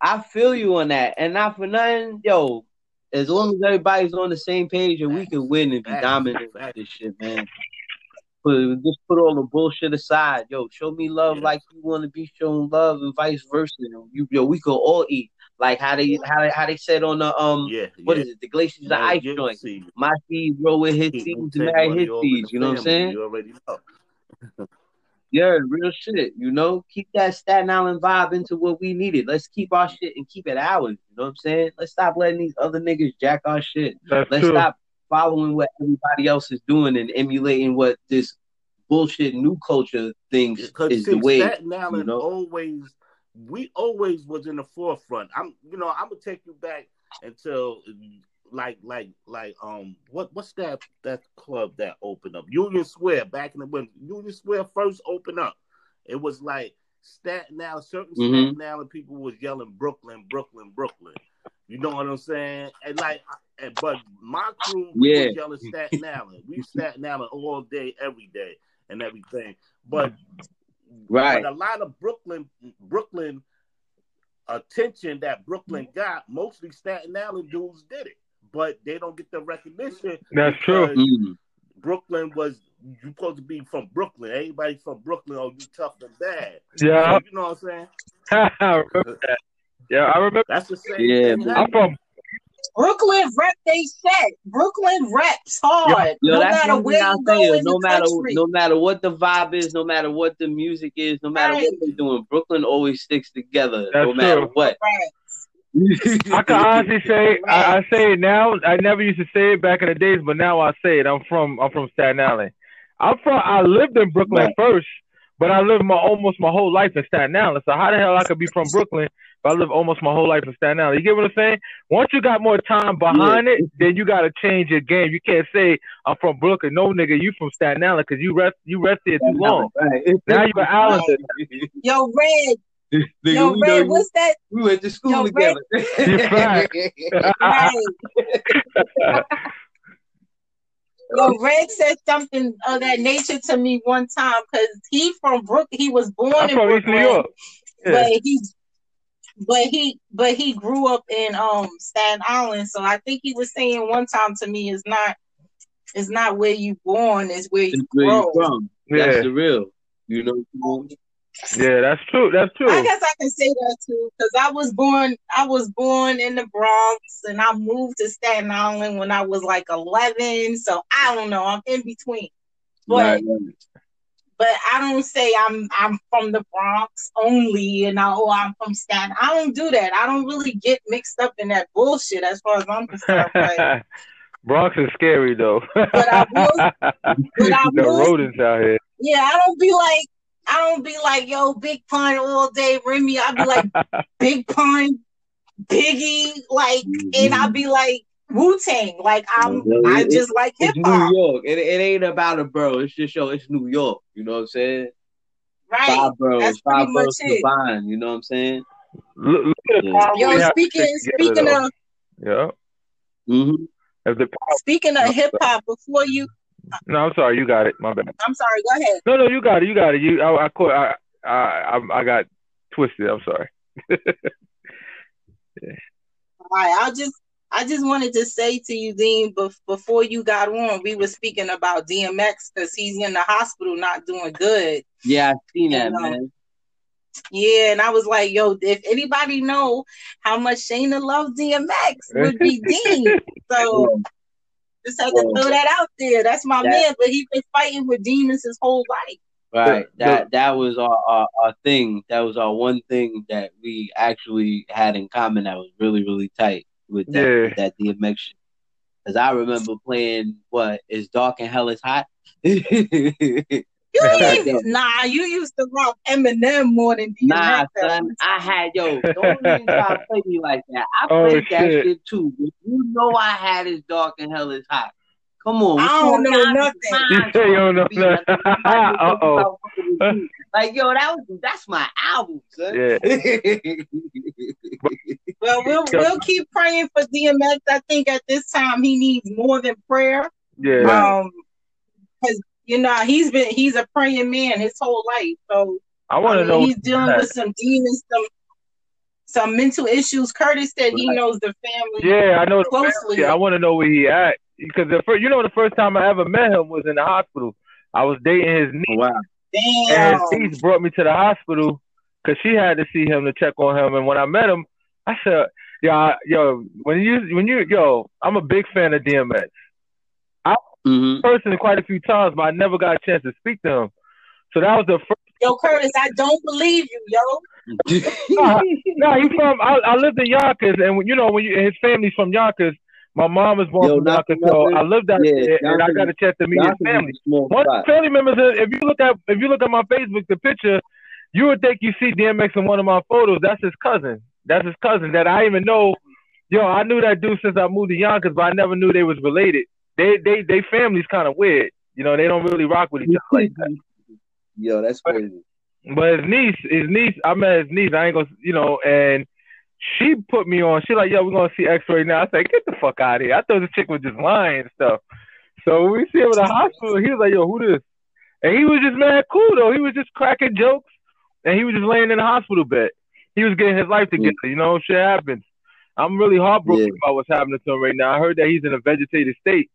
I feel you on that, and not for nothing, yo. As long as everybody's on the same page and we can win and be Facts. dominant with this shit, man. Put, just put all the bullshit aside, yo. Show me love Yeah. like you want to be shown love, and vice versa. You, yo, we could all eat like how they how they, how they said on the um Yeah, what yeah. is it the glaciers the ice you joint. see, My seeds grow with his keep seeds and Wu-Tang marry his seeds. You know what I'm saying? You already know. Yeah, real shit. You know, keep that Staten Island vibe into what we needed. Let's keep our shit and keep it ours. You know what I'm saying? Let's stop letting these other niggas jack our shit. That's Let's true. stop following what everybody else is doing and emulating what this bullshit new culture thinks Because is the way. Staten Island you know? always, we always was in the forefront. I'm, you know, I'm gonna take you back until like, like, like, um, what, what's that that club that opened up? Union Square back in the when Union Square first opened up, it was like Staten Island. Certain Mhm. Staten Island people was yelling Brooklyn, Brooklyn, Brooklyn. You know what I'm saying? And like, and, but my crew, we Yeah. was yelling Staten Island. We Staten Island all day, every day, and everything. But Right. but a lot of Brooklyn, Brooklyn attention that Brooklyn got, mostly Staten Island dudes did it, but they don't get the recognition. That's true. because Mm. Brooklyn was you supposed to be from Brooklyn. Everybody from Brooklyn, oh, you tough and bad. Yeah, You know what I'm saying? I remember that. Yeah, I remember. That's the same Yeah, thing. I'm from. Brooklyn rep they set. Brooklyn reps hard. Yo, no matter one where you go you. in No the matter country. no matter what the vibe is, no matter what the music is, no matter Right. what they're doing, Brooklyn always sticks together. no matter true. what. Right. I can honestly say I, I say it now. I never used to say it back in the days, but now I say it. I'm from I'm from Staten Island. I'm from I lived in Brooklyn Right. first, but I lived my almost my whole life in Staten Island. So how the hell I could be from Brooklyn if I live almost my whole life in Staten Island? You get what I'm saying? Once you got more time behind it, then you got to change your game. You can't say I'm from Brooklyn. No nigga, you from Staten Island because you rest you rest here too long. Right. Now you're an Islander. Yo, Red. Nigga, Yo, we, know Red, you- what's that? we went to school Yo, together. You're right. Right. Yo, Red said something of that nature to me one time because he from Brook. He was born I'm in Brooklyn, New York. Yeah. but he, but he, but he grew up in um Staten Island. So I think he was saying one time to me, "It's not, it's not where you born, it's where you It's where grow." you from. That's Yeah, the real. You know. Yeah, that's true. That's true. I guess I can say that too because I was born. I was born in the Bronx, and I moved to Staten Island when I was like eleven. So I don't know. I'm in between, but Right, but I don't say I'm I'm from the Bronx only, and I, oh I'm from Staten. I don't do that. I don't really get mixed up in that bullshit as far as I'm concerned. But, Bronx is scary though. But I will- but I the will- rodents out here. yeah, I don't be like I don't be like yo Big Pun all day, Remy. I be like Big Pun, Biggie, like, and I be like Wu Tang. Like I'm, Yeah, I just like hip It's New hop, York. It, it ain't about a borough. It's just show. It's New York. You know what I'm saying? right? Five boroughs, That's five pretty boroughs much it. combined. You know what I'm saying? Look, look at the Yeah. Yo, we have to speaking together, speaking though. of yeah. Mm-hmm. If the power, speaking of hip hop, before you, no, I'm sorry, you got it. My bad. I'm sorry. Go ahead. No, no, you got it. You got it. You, I, I, caught, I, I, I, I got twisted. I'm sorry. All right, I just I just wanted to say to you, Dean, bef- before you got on, we were speaking about DMX because he's in the hospital not doing good. Yeah, I seen that, um, man. Yeah, and I was like, yo, if anybody know how much Shayna loves DMX, would be Dean. So just had to throw that out there. That's my that- man, but he's been fighting with demons his whole life. Right. The- That that was our, our our thing. That was our one thing that we actually had in common. That was really really tight with that Yeah. with that DMX shit. Because I remember playing what is dark and hell is hot. You Right ain't, there. nah, you used to rock Eminem more than DMX. Nah, though. son, I had yo. Don't even try to play me like that. I Oh, played that shit. shit too. But you know I had his dark and hell is hot. Come on, I don't know on? nothing. You say you don't know like, nothing. somebody Uh-oh. about fucking with you. Like yo, that was that's my album, son. Yeah. Well, we'll we'll keep praying for DMX. I think at this time he needs more than prayer. Yeah. Um, because you know he's been he's a praying man his whole life. So I want I um, to mean, know. he's dealing with some demons, some some mental issues. Curtis said he knows the family. Yeah, I know the closely. family. I want to know where he at because the first, you know, the first time I ever met him was in the hospital. I was dating his niece, Wow. and Damn. his niece brought me to the hospital because she had to see him to check on him. And when I met him, I said, "Yo, yo, when you, when you, yo, I'm a big fan of DMX. Mm-hmm. Person quite a few times, but I never got a chance to speak to him. So that was the first. Yo, Curtis, I don't believe you, yo. No, he from. I, I lived in Yonkers, and when- you know when you, his family's from Yonkers. My mom was born Yo, from Yonkers, so. I lived out Yeah, there, and I got a chance to meet his Yonkers is family. One of spot. family members, uh, if you look at if you look at my Facebook, the picture, you would think you see DMX in one of my photos. That's his cousin. That's his cousin that I even know. Yo, I knew that dude since I moved to Yonkers, but I never knew they was related. They they they family's kind of weird. You know, they don't really rock with each other like that. Yo, that's crazy. But his niece, his niece, I met his niece. I ain't gonna, you know, and she put me on. She like, yo, we're gonna see X-ray now. I said, get the fuck out of here. I thought the chick was just lying and stuff. So we see him in the hospital, he was like, yo, who this? And he was just mad cool though. He was just cracking jokes, and he was just laying in the hospital bed. He was getting his life together. You know, shit happens. I'm really heartbroken Yeah. about what's happening to him right now. I heard that he's in a vegetative state,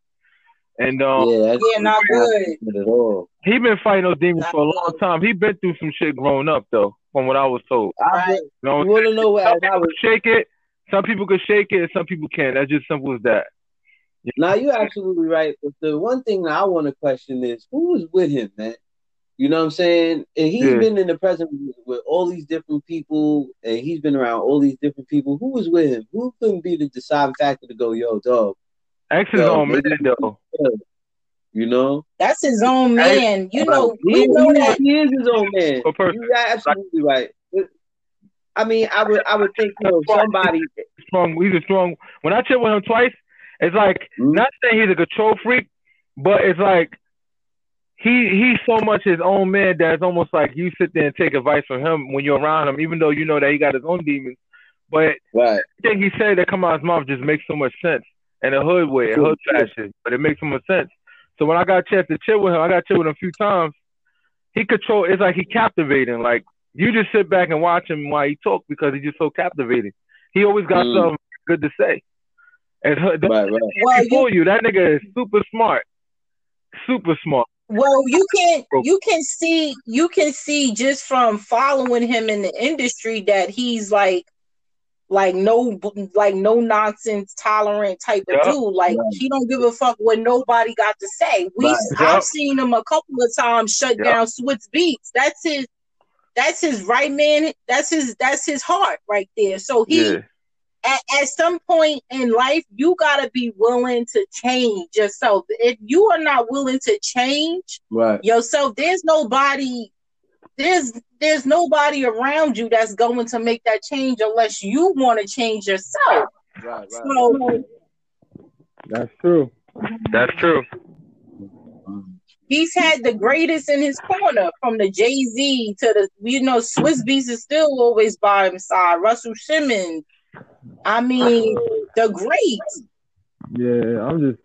and um, yeah, that's Yeah, not good. good at all. he been fighting those demons for a long time. He been through some shit growing up though, from what I was told. I Right. You know, you want to know what some I was shake it, some people can shake it, and some people can't. That's just simple as that. Now you're absolutely right. But the one thing that I want to question is who was with him, man. You know what I'm saying? And he's Yeah. been in the present with, with all these different people, and he's been around all these different people. Who was with him? Who couldn't be the deciding factor to go, yo, dog? X is Yo, on man maybe- though. You know, That's his own man. You know, he, we know he- that. he is his own man. For person. You're absolutely right. I mean, I would, I would think, you know, somebody. Strong. He's a strong. When I chill with him twice, it's like Mhm. not saying he's a control freak, but it's like he he's so much his own man that it's almost like you sit there and take advice from him when you're around him, even though you know that he got his own demons. But Right. thing he said that come out of his mouth just makes so much sense in a hood way, a hood fashion, but it makes so much sense. So when I got a chance to chill with him, I got to chill with him a few times. He control. It's like he captivating. Like you just sit back and watch him while he talk because he's just so captivating. He always got Mm. something good to say. And her- don't Right, right. Well, you, fool you. That nigga is super smart. Super smart. well, you can you can see you can see just from following him in the industry that he's like like no like no nonsense tolerant type of dude. Like Right. he don't give a fuck what nobody got to say. We Right. Yeah. I've seen him a couple of times shut Yeah. down Swizz Beatz. That's his that's his right man. That's his that's his heart right there. So he Yeah. at, at some point in life, you gotta be willing to change yourself. If you are not willing to change Right. yourself, there's nobody, there's there's nobody around you that's going to make that change unless you want to change yourself. Right. Right. So That's true. That's true. he's had the greatest in his corner, from the Jay Z to the you know Swizz Beatz is still always by his side. Russell Simmons. I mean, the greats. Yeah, I'm just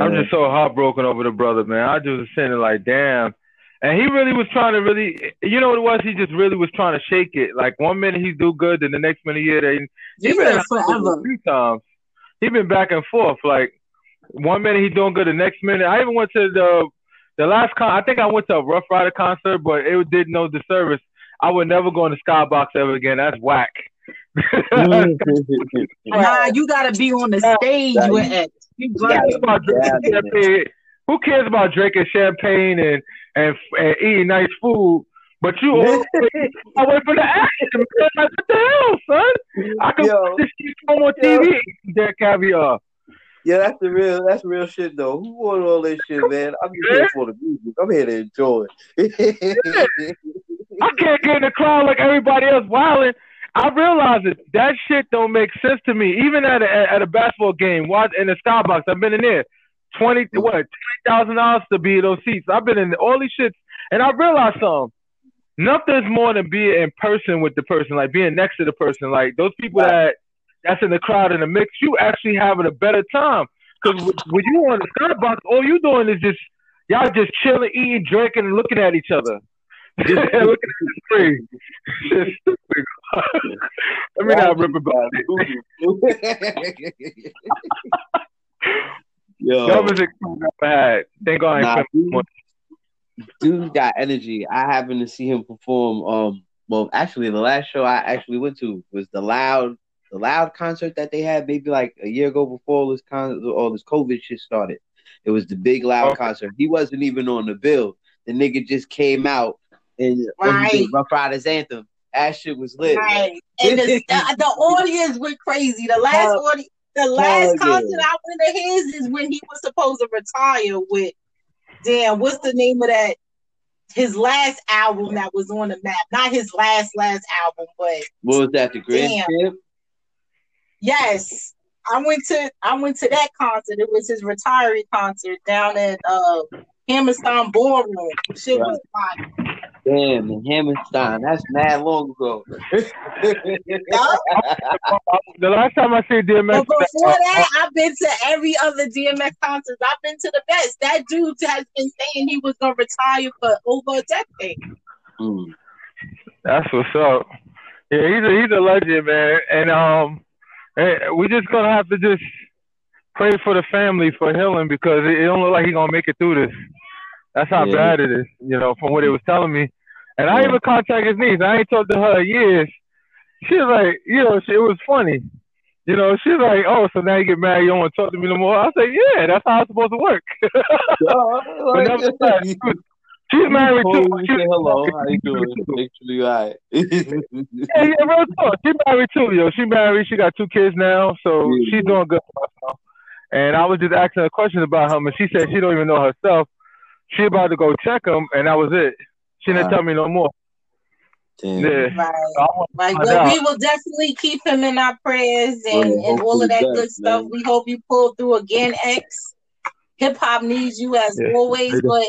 I'm just so heartbroken over the brother, man. I just was sitting like, damn. And he really was trying to really, you know what it was? He just really was trying to shake it. Like one minute he's do good, then the next minute yeah, they he been in Yeah, the hospital forever. a few times. He been back and forth. Like one minute he's doing good, the next minute. I even went to the the last con. I think I went to a Ruff Ryder concert, but it did no disservice. I would never go in the skybox ever again. That's whack. Mm-hmm. Nah, you gotta be on the stage with X. You Who cares about drinking Yeah, champagne? Who cares about drinking champagne and, and and eating nice food? But you always away from the action, man. Like, what the hell, son? I can Yo. watch this shit come on Yo. TV. That caviar. Yeah, that's the real. That's real shit, though. Who want all this shit, man? I'm just here for the music. I'm here to enjoy. I can't get in the crowd like everybody else wilding. I realize it. That shit don't make sense to me. Even at a, at a basketball game, watch in the skybox. I've been in there. Twenty what? Twenty thousand dollars to be in those seats. I've been in all these shits, and I realized something. Nothing's more than being in person with the person, like being next to the person. Like those people that that's in the crowd in the mix, you actually having a better time. Because when you on the skybox, all you doing is just y'all just chilling, eating, drinking, and looking at each other. Look at the screen. Let me not rip about it. Yo, Dumbest experience I had. Thank God Nah, ain't spent money. dude got energy. I happened to see him perform. Um, well, actually, the last show I actually went to was the loud, the loud concert that they had maybe like a year ago before all this con all this COVID shit started. It was the big loud Okay. concert. He wasn't even on the bill. The nigga just came out and and Right. did Ruff Ryders anthem. That shit was lit. Right. And the, the, the audience went crazy. The last Hell- audi- the last yeah. concert I went to his is when he was supposed to retire with damn, what's the name of that? His last album that was on the map. Not his last last album, but What was that? The Grand. Champ? yes. I went to I went to that concert. It was his retiree concert down at uh Hammerstein Ballroom. Shit was fire. Damn, the Hammerstein. That's mad long ago. The last time I see DMX, But before that, I've been to every other DMX concert. I've been to the best. That dude has been saying he was gonna retire for over a decade. Mm. That's what's up. Yeah, he's a he's a legend, man. And um, we just gonna have to just pray for the family for healing because it, it don't look like he's gonna make it through this. That's how Yeah. bad it is, you know, from what it was telling me. And I even contacted his niece. I ain't talked to her in years. She was like, you know, she, it was funny. You know, she's like, oh, so now you get mad, you don't want to talk to me no more. I said, yeah, that's how it's supposed to work. Nevertheless, she's married too. Say hello. How you doing? You all right. Yeah, yeah, real talk. She married too, yo. She married. She got two kids now, so Yeah. she's doing good. And I was just asking her questions about him, and she said she don't even know herself. She about to go check him, and that was it. She didn't Wow. tell me no more. Damn. Yeah. Right. I Right. find Well, out. we will definitely keep him in our prayers and, Well, and all of that hopefully good best, stuff. man. We hope you pull through again, X. Hip hop needs you as Yeah. always, Later. but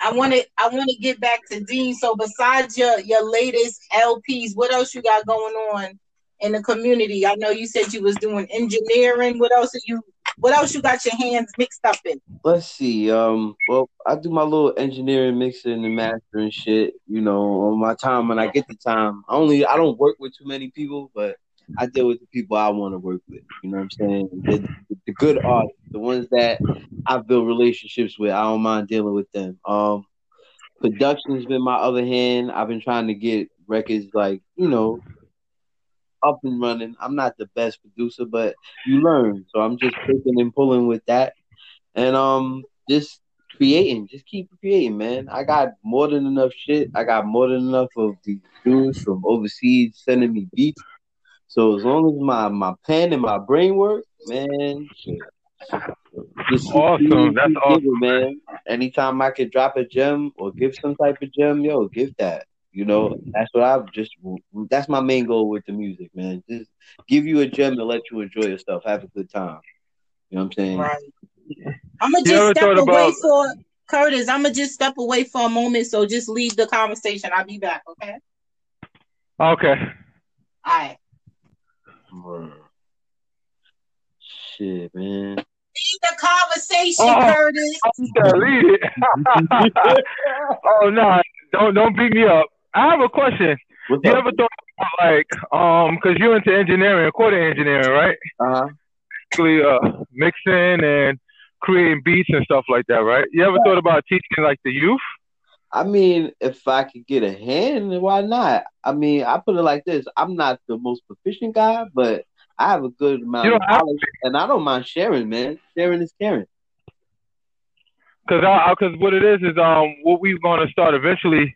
I want to I want to get back to Dean. So besides your your latest LPs, what else you got going on in the community? I know you said you was doing engineering. What else are you? What else you got your hands mixed up in? Let's see. Um, well, I do my little engineering, mixing, and mastering shit. You know, on my time when I get the time. I only I don't work with too many people, but I deal with the people I want to work with. You know what I'm saying? The, the good artists, the ones that I build relationships with. I don't mind dealing with them. Um, production's been my other hand. I've been trying to get records like you know up and running. I'm not the best producer, but you learn. So I'm just picking and pulling with that, and um, just creating. Just keep creating, man. I got more than enough shit. I got more than enough of the dudes from overseas sending me beats. So as long as my my pen and my brain work, man, shit. Just Awesome. That's keep awesome. giving, man. Anytime I could drop a gem or give some type of gem, yo, give that. You know, mm-hmm. that's what I've just. That's my main goal with the music, man. Just give you a gem and let you enjoy yourself, have a good time. You know what I'm saying? Right. I'm gonna just step away about- for Curtis. I'm gonna just step away for a moment. So just leave the conversation. I'll be back. Okay. Okay. All right. Word. Shit, man. Leave the conversation, Oh. Curtis. Yeah, leave it. oh no, don't don't beat me up. I have a question. What's You up? ever thought about like um because you're into engineering, recording engineering, right? Uh-huh. Actually, uh, mixing and creating beats and stuff like that, right? You ever thought about teaching like the youth? I mean, if I could get a hand, why not? I mean, I put it like this: I'm not the most proficient guy, but I have a good amount You of knowledge, and I don't mind sharing, man. Sharing is caring. Cause I, I, cause what it is is um what we're gonna start eventually.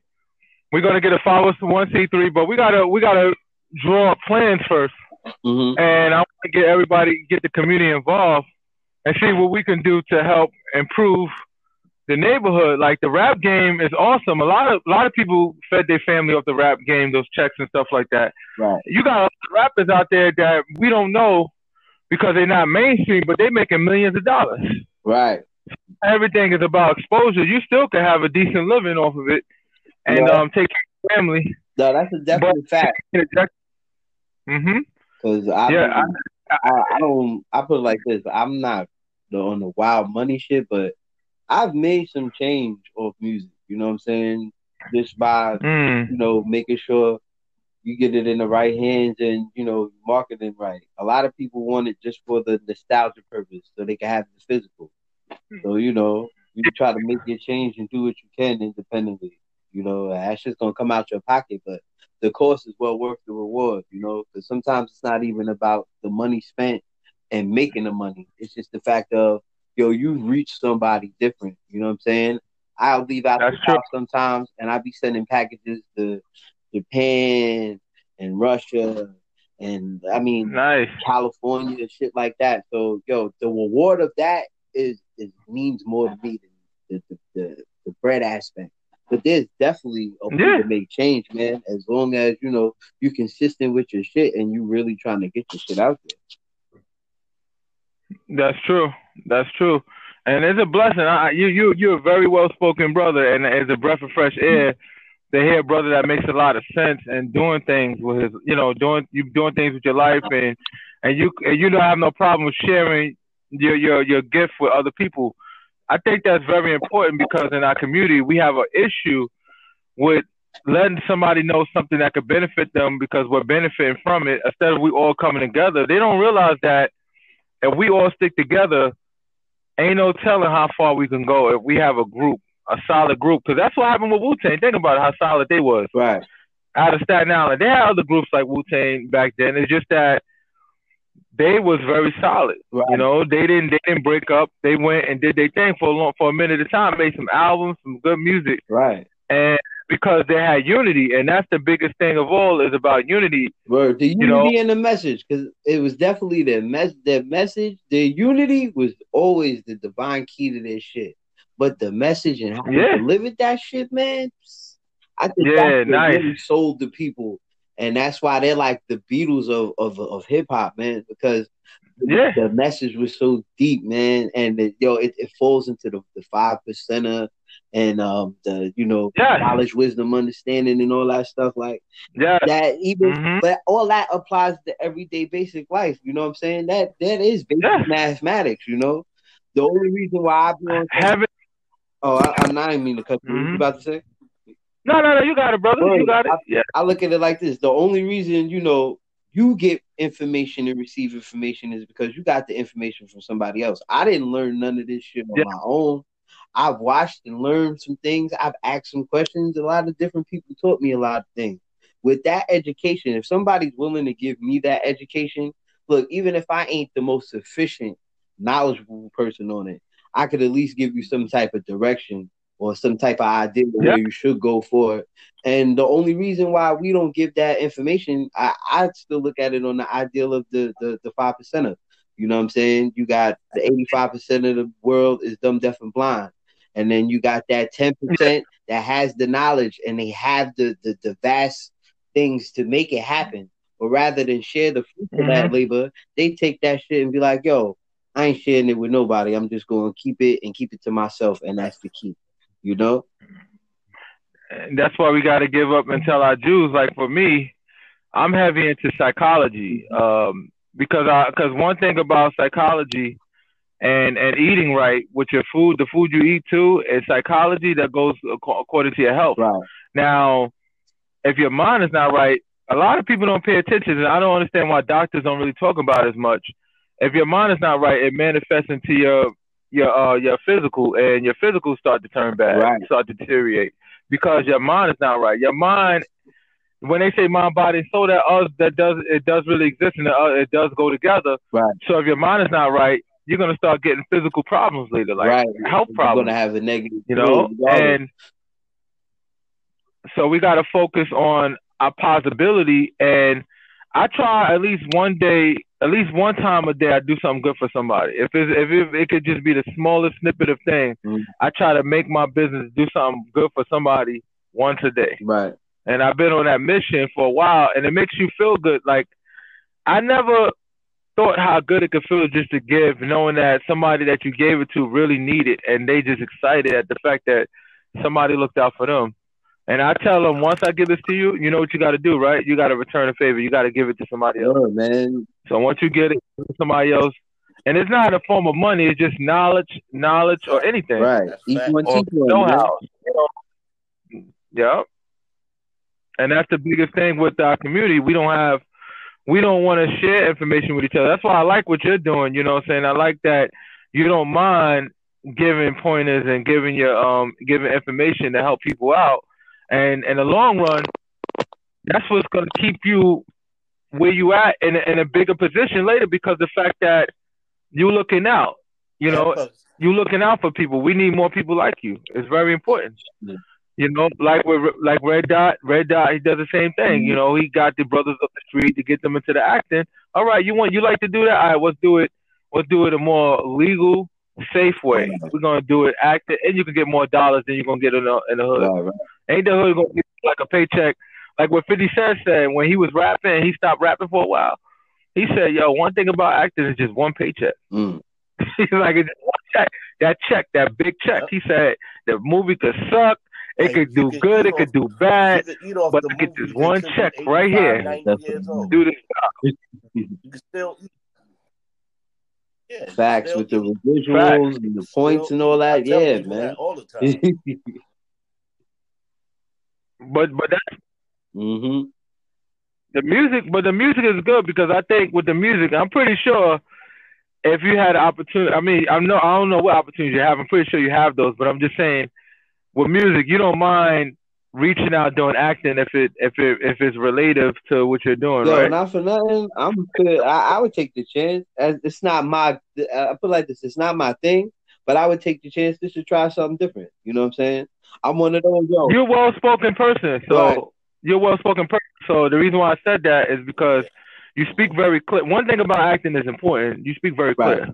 We're gonna get a follow to one C three, but we gotta we gotta draw plans first, hmm and I want to get everybody get the community involved and see what we can do to help improve the neighborhood. Like the rap game is awesome. A lot of a lot of people fed their family off the rap game, those checks and stuff like that. Right. You got a lot of rappers out there that we don't know because they're not mainstream, but they're making millions of dollars Right. everything is about exposure. You still can have a decent living off of it and Right. um take care of family. No, that's a definite fact. Mm-hmm. Because I, Yeah, I, I don't. I put it like this: I'm not the, on the wild money shit, but I've made some change off music. You know what I'm saying? just by Mm. you know making sure you get it in the right hands and you know marketing right. A lot of people want it just for the nostalgia purpose, so they can have the physical. So you know, you try to make your change and do what you can independently. You know, that's just gonna come out your pocket, but the cost is well worth the reward. You know, because sometimes it's not even about the money spent and making the money. It's just the fact of yo, you reach somebody different. You know what I'm saying? I'll leave out That's the sometimes, and I'll be sending packages to Japan and Russia, and I mean Nice. California shit like that. So, yo, the reward of that is is means more to me than the the, the, the bread aspect. But there's definitely a way Yeah. to make change, man. As long as you know you're consistent with your shit and you really trying to get your shit out there. That's true. That's true. And it's a blessing. I, you you you're a very well spoken brother, and it's a breath of fresh air to hear a brother that makes a lot of sense and doing things with his, you know, doing you doing things with your life, and and you and you don't have no problem sharing your your your gift with other people. I think that's very important because in our community we have an issue with letting somebody know something that could benefit them because we're benefiting from it instead of we all coming together. They don't realize that if we all stick together, ain't no telling how far we can go if we have a group, a solid group. Because that's what happened with Wu Tang. Think about how solid they was Right. out of Staten Island. They had other groups like Wu Tang back then. It's just that they was very solid. Right. You know, they didn't they didn't break up. They went and did their thing for a long for a minute of time, made some albums, some good music, Right. and because they had unity, and that's the biggest thing of all is about unity. Word. The unity know- and the message, because it was definitely the mess. The message, the unity was always the divine key to this shit. But the message and how Yeah. you delivered that shit, man. I think Yeah, what nice. really sold the people, and that's why they're like the Beatles of of, of hip hop, man. Because Yeah. the message was so deep, man, and it, yo, it, it falls into the the five percenter and um the you know Yeah. knowledge, wisdom, understanding, and all that stuff like Yeah. that even Mhm. but all that applies to everyday basic life you know what i'm saying that that is basic Yeah. mathematics you know the only reason why i be on Having oh I, i'm not even mean to cut you What you about to say no, no, no. You got it, brother. You got it. I- Yeah. i look at it like this the only reason you know you get information and receive information is because you got the information from somebody else i didn't learn none of this shit on Yeah. my own i've watched and learned some things i've asked some questions a lot of different people taught me a lot of things with that education, if somebody's willing to give me that education, look, even if I ain't the most sufficient, knowledgeable person on it, I could at least give you some type of direction or some type of idea Yeah. where you should go for it. And the only reason why we don't give that information, I, I still look at it on the ideal of the the the five percenter. You know what I'm saying? You got the 85 percent of the world is dumb, deaf, and blind. And then you got that 10% that has the knowledge and they have the, the, the vast things to make it happen. But rather than share the fruit of that Mhm. labor, they take that shit and be like, yo, I ain't sharing it with nobody. I'm just going to keep it and keep it to myself. And that's the key. You know? And that's why we got to give up and tell our Jews. Like for me, I'm heavy into psychology um, because I because one thing about psychology and and eating right with your food, the food you eat too, is psychology that goes according to your health. Right. Now, if your mind is not right, a lot of people don't pay attention, and I don't understand why doctors don't really talk about it as much. If your mind is not right, it manifests into your your uh your physical, and your physical start to turn bad, Right. start to deteriorate because your mind is not right. Your mind, when they say mind, body, soul, that us that does it does really exist, and uh, it does go together. Right. So if your mind is not right, you're gonna start getting physical problems later, like right. health You're problems going to have a negative, you know and so we got to focus on our possibility and i try at least one day at least one time a day i do something good for somebody if it's, if it, it could just be the smallest snippet of thing Mhm. i try to make my business do something good for somebody once a day right. and I've been on that mission for a while, and it makes you feel good. Like I never thought how good it could feel just to give, knowing that somebody that you gave it to really needed, and they just excited at the fact that somebody looked out for them. And I tell them, once I give this to you, you know what you got to do, right? You got to return a favor. You got to give it to somebody else. Sure, man. So once you get it to somebody else, and it's not a form of money, it's just knowledge, knowledge, or anything Right. That's Each one or teach one. Know-how. You know, Yep. And that's the biggest thing with our community. We don't have we don't want to share information with each other. That's why I like what you're doing, you know what I'm saying? I like that you don't mind giving pointers and giving your um giving information to help people out. And in the long run, that's what's gonna keep you where you at in a, in a bigger position later because the fact that you looking out, you know, Yeah, you looking out for people. We need more people like you. It's very important. Yeah. You know, like with like Red Dot, Red Dot, he does the same thing. Mm-hmm. You know, he got the brothers up the street to get them into the acting. All right, you want you like to do that? All right, let's do it. Let's do it a more legal, safe way. We're gonna do it acting, and you can get more dollars than you're gonna get in the in the hood. Right, right. Ain't the hood gonna get like a paycheck? Like what Fifty Cent said when he was rapping, he stopped rapping for a while. He said, "Yo, one thing about acting is just one paycheck." Mm. He's like, it's one check. That check, that big check. He said the movie could suck, it Hey, could do can good, eat it could do bad. You eat off but the I get this one check right here. 90 years old. Do this. You can still eat. Yeah, Facts with the eat. residuals and the points Still and all that. Yeah, man. that all the time. But but that's hmm the music. But the music is good because I think with the music, I'm pretty sure if you had an opportunity, I mean, I know I don't know what opportunities you have. I'm pretty sure you have those, but I'm just saying with music, you don't mind reaching out doing acting if it if it if it's relative to what you're doing, Yo, right? not for nothing. I'm good. I, I would take the chance. As it's not my. I put it like this. It's not my thing, but I would take the chance just to try something different. You know what I'm saying? I'm one of those. Yo, You're a well spoken person, so Right. You're a well spoken person. So the reason why I said that is because you speak very clear. One thing about acting is important. You speak very Right. clear.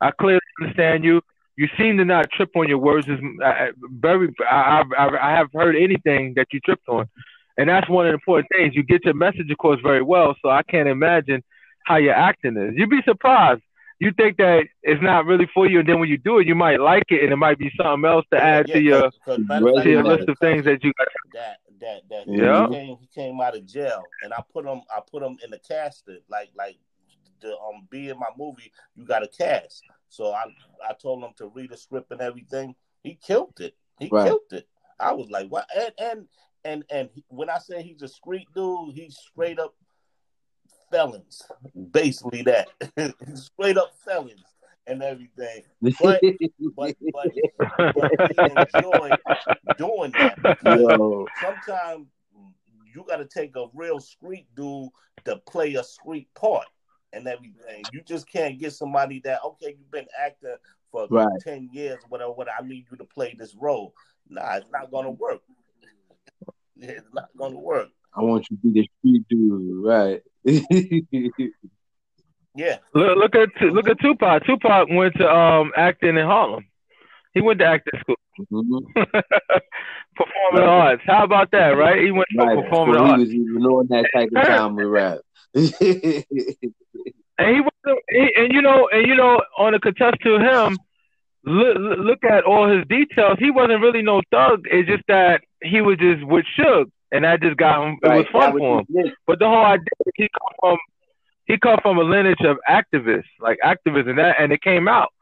I clearly understand you. You seem to not trip on your words. Is uh, very. I, I I have heard anything that you tripped on, and that's one of the important things. You get your message across very well. So I can't imagine how your acting is. You'd be surprised. You think that it's not really for you, and then when you do it, you might like it, and it might be something else to add Yeah, to your to your list of things that you got. that that that Yeah. he came he came out of jail. And I put him I put him in the casting like like to um be in my movie you got to cast. So I I told him to read the script and everything. He killed it. He Right. killed it. I was like what? And and and and he- when I say he's a street dude he's straight up felons. Basically that. Straight up felons and everything but but but but he enjoyed doing that Yo, sometimes you got to take a real street dude to play a street part and everything. You just can't get somebody that okay, you've been acting for Right. ten years, whatever. What I need you to play this role. Nah, it's not gonna work. It's not gonna work. I want you to be the street dude, right? Yeah, Look, look at look at Tupac. Tupac went to um acting in Harlem. He went to acting school, Mhm. performing arts. How about that, right? He went to Right. performing So he arts, was even on that type of time with rap. and he was, he, and you know, and you know, on a contest to him, look, look at all his details. He wasn't really no thug. It's just that he was just with Suge, and that just got him. It was fun that for him. was it. But the whole idea he come from he come from a lineage of activists, like activists, and that, and it came out.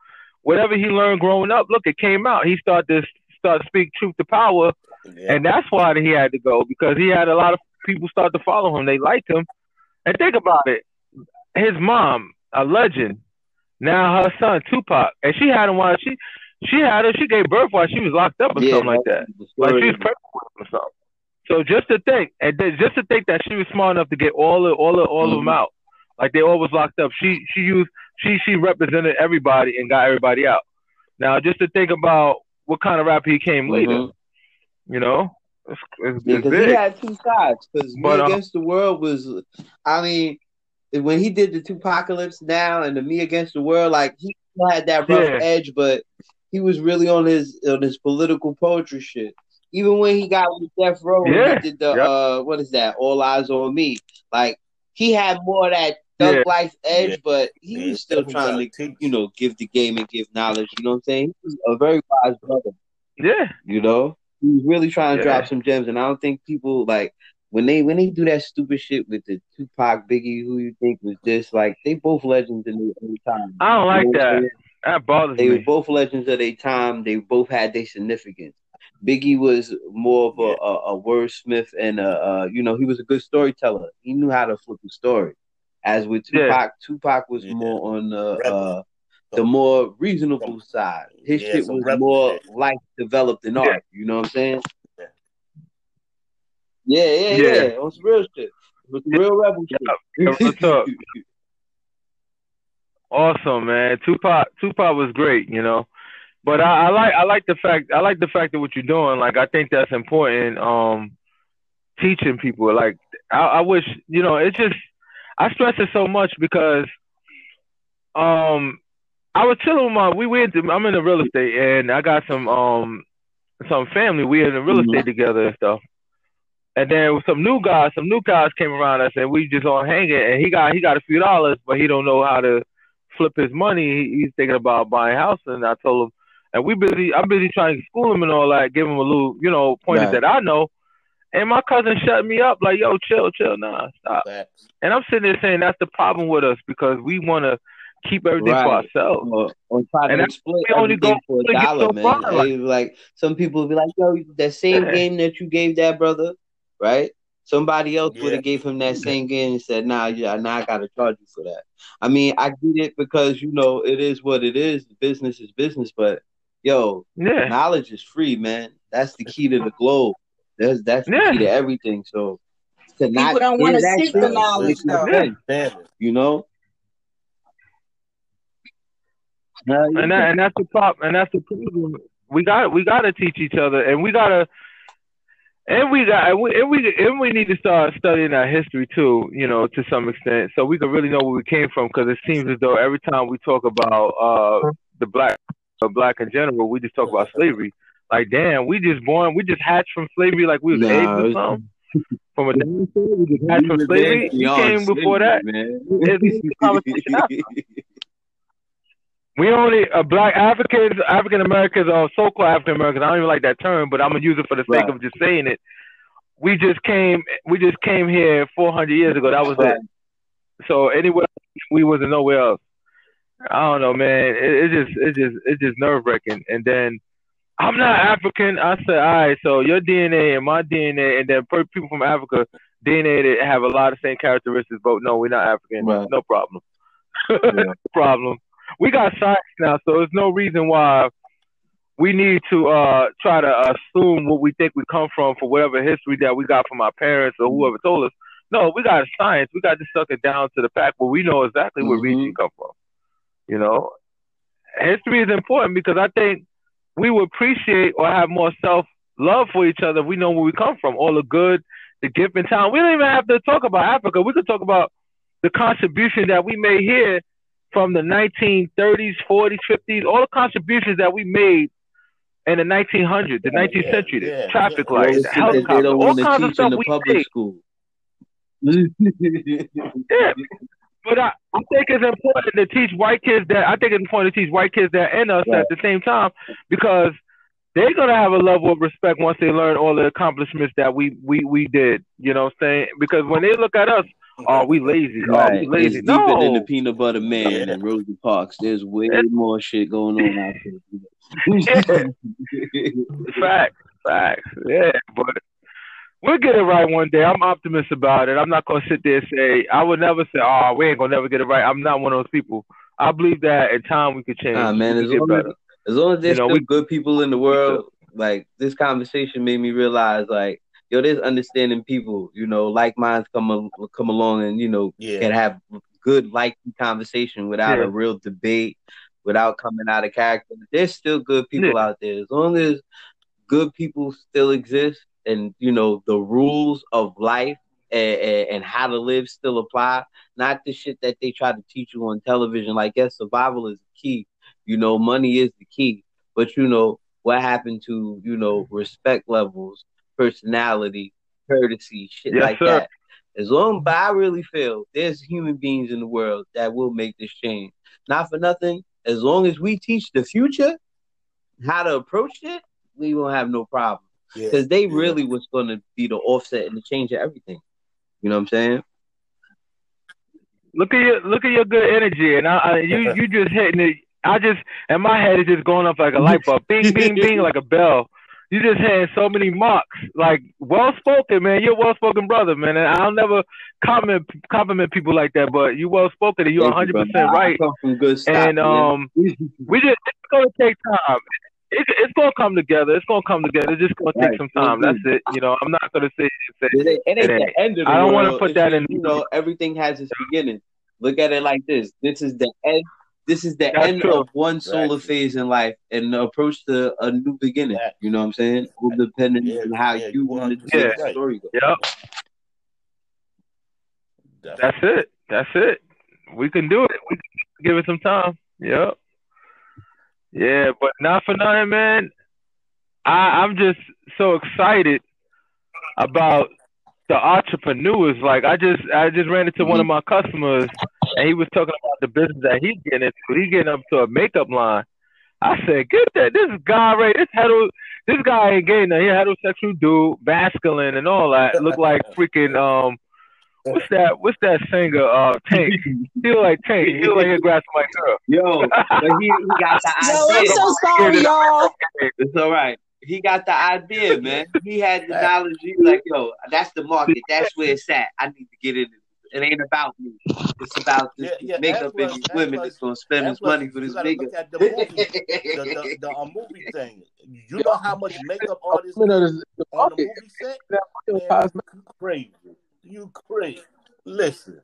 Whatever he learned growing up, look, it came out. He started to start to speak truth to power, yeah. and that's why he had to go because he had a lot of people start to follow him. They liked him, and think about it. His mom, a legend, now her son Tupac, and she had him while she she had her. She gave birth while she was locked up or Yeah, something like that. Like she was pregnant with him or something. So just to think, and just to think that she was smart enough to get all of all of all of them out, like they all was locked up. She she used she she represented everybody and got everybody out. Now just to think about what kind of rapper he came later, Mhm. you know, it's, it's, Yeah, because he had two sides. Because Me uh, Against the World was, I mean, when he did the Tupacalypse now and the Me Against the World, like he had that rough Yeah. edge, but he was really on his on his political poetry shit. Even when he got with Death Row, Yeah. he did the Yep. uh, what is that? All Eyez on Me. Like he had more of that thug Yeah. life edge, Yeah. but he Yeah, was still trying to, teach. you know, give the game and give knowledge. You know what I'm saying? He was a very wise brother. Yeah, You know, he was really trying to drop some gems, and I don't think people like when they when they do that stupid shit with the Tupac, Biggie, who you think was just like they both legends in their own time. I don't like You know that. That bothers They were both legends of their time. They both had their significance. Biggie was more of a, a, a wordsmith and a, uh, you know, he was a good storyteller. He knew how to flip a story. As with Yeah. Tupac, Tupac was Yeah. more on the uh, the more reasonable side. His Yeah, shit was rebel more life developed in Yeah. art. You know what I'm saying? Yeah. Yeah, yeah, Yeah. yeah. On some real shit. With some real rebel shit. Yeah, real talk. Awesome, man. Tupac Tupac was great, you know. But I, I like I like the fact I like the fact that what you're doing. Like I think that's important. Um, teaching people. Like I, I wish you know. It's just I stress it so much because um I was chilling with my we went to, I'm in the real estate and I got some um some family. We in the real Mhm. estate together and stuff. And then some new guys, some new guys came around us and we just all hanging and he got he got a few dollars, but he don't know how to flip his money. He, he's thinking about buying a house and I told him and we busy I'm busy trying to school him and all that, give him a little, you know, pointers Right. that I know. And my cousin shut me up like, yo, chill, chill, nah, stop. Facts. And I'm sitting there saying that's the problem with us because we want to keep everything for ourselves. or, or try And to that's exploit we only go- for a dollar, so man. far, like- like some people would be like, "Yo, that same Yeah. game that you gave that brother, right? Somebody else would have gave him that same game and said, "Nah, yeah, now I gotta charge you for that." I mean, I get it because you know it is what it is. Business is business, but yo, Yeah. knowledge is free, man. That's the key to the globe. That's that's the Yeah. key to everything. So to not People don't wanna seek the knowledge, though. sense, Damn it. you know. And that, and that's the problem. And that's the problem. We got we got to teach each other, and we gotta, and we got and we and we and we need to start studying our history too. You know, to some extent, so we can really know where we came from. Because it seems as though every time we talk about uh the black, uh, black in general, we just talk about slavery. Like, damn, we just born, we just hatched from slavery like we was Nah, eggs or something. From a dinosaur, we just hatched from slavery. We came before that. slavery, It's a conversation man. We only uh, black Africans, African Americans, or so-called African Americans. I don't even like that term, but I'm gonna use it for the sake Right. of just saying it. We just came, we just came here 400 years ago. That was Right. it. So anywhere we wasn't nowhere else. I don't know, man. It, it just, it just, it's just nerve wracking. And then I'm not African. I said, all right. So your DNA and my DNA, and then people from Africa DNA that have a lot of same characteristics. But no, we're not African. Right. No problem. Yeah. no problem. We got science now, so there's no reason why we need to uh try to assume what we think we come from for whatever history that we got from our parents or whoever told us. No, we got science. We got to suck it down to the fact where we know exactly where Mhm. region come from. You know, history is important because I think we would appreciate or have more self love for each other. if We know where we come from, all the good, the gift and talent. We don't even have to talk about Africa. We could talk about the contribution that we made here from the 1930s, 40s, 50s, all the contributions that we made in the 1900s, the 19th yeah, century, the yeah, traffic yeah. Lights, the helicopter, all kinds of teach in stuff the we public made. school. Yeah, but I, I think it's important to teach white kids that. I think it's important to teach white kids that and us Right. at the same time because they're gonna have a level of respect once they learn all the accomplishments that we we we did. You know what I'm saying? Because when they look at us, oh, we lazy. Oh, we lazy. It's deeper no. than the peanut butter man and Rosie Parks. There's way more shit going on out there. Facts, facts. Yeah, but we'll get it right one day. I'm optimistic about it. I'm not gonna sit there and say I would never say, "Oh, we ain't gonna never get it right." I'm not one of those people. I believe that in time we could change. Nah, man, as get long as, as long as there's You know, still we- good people in the world, like this conversation made me realize, like, yo, there's understanding people. You know, like minds come al- come along and you know Yeah. can have good, likely conversation without Yeah. a real debate, without coming out of character. There's still good people out there. As long as good people still exist, and you know the rules of life and, and, how to live still apply. Not the shit that they try to teach you on television. Like, yes, survival is the key. You know, money is the key. But you know what happened to you know respect levels, personality, courtesy, shit Yes, like sir. that. As long, as I really feel there's human beings in the world that will make this change. Not for nothing. As long as we teach the future how to approach it, we won't have no problem. Yeah. Because they Yeah. really was going to be the offset and the change of everything. You know what I'm saying? Look at your look at your good energy, and I, I you you just hitting it. I just and my head is just going up like a light bulb, bing bing bing, like a bell. you just had so many marks. Like well spoken, man. You're a well spoken brother, man. And I'll never compliment compliment people like that. But you well spoken and you're 100 percent right. come from good stock, And man. um, we just it's gonna take time. It's, it's gonna come together. It's gonna come together. It's just gonna take Right. some time. That's mm-hmm. it. You know, I'm not gonna say, it's It ain't, it ain't It the end of the I don't wanna put It's that just, in- You know, everything has its beginning. Look at it like this. This is the end. This is the That's end true. of one solar Exactly. phase in life and approach to a new beginning. That- You know what I'm saying? All depending Yeah, on how yeah, you you want to 100% the story go. Yep. That's it. That's it. We can do it. We can give it some time. Yep. Yeah, but not for nothing, man. I, I'm just so excited about the entrepreneurs. Like I just I just ran into one of my customers and he was talking about the business that he's getting into. He getting up to a makeup line. I said, get that this guy right this hetero this guy ain't getting a heterosexual dude, masculine and all that. Look like freaking um what's that what's that singer uh Tank. He like Tank. He like he'll grab somebody's girl. Yo, but he, he got the idea. Yo, I'm so sorry, y'all. It's all right. He got the idea, man. He had the knowledge. He was like, yo, that's the market. That's where it's at. I need to get in it. It ain't about me. It's about this Yeah, yeah, makeup and and these women that's gonna spend and this money for you this gotta makeup. the movie, the, the, the a movie thing. You know how much makeup artists You know, the, the on the movie set? Man, crazy. You crazy. Listen.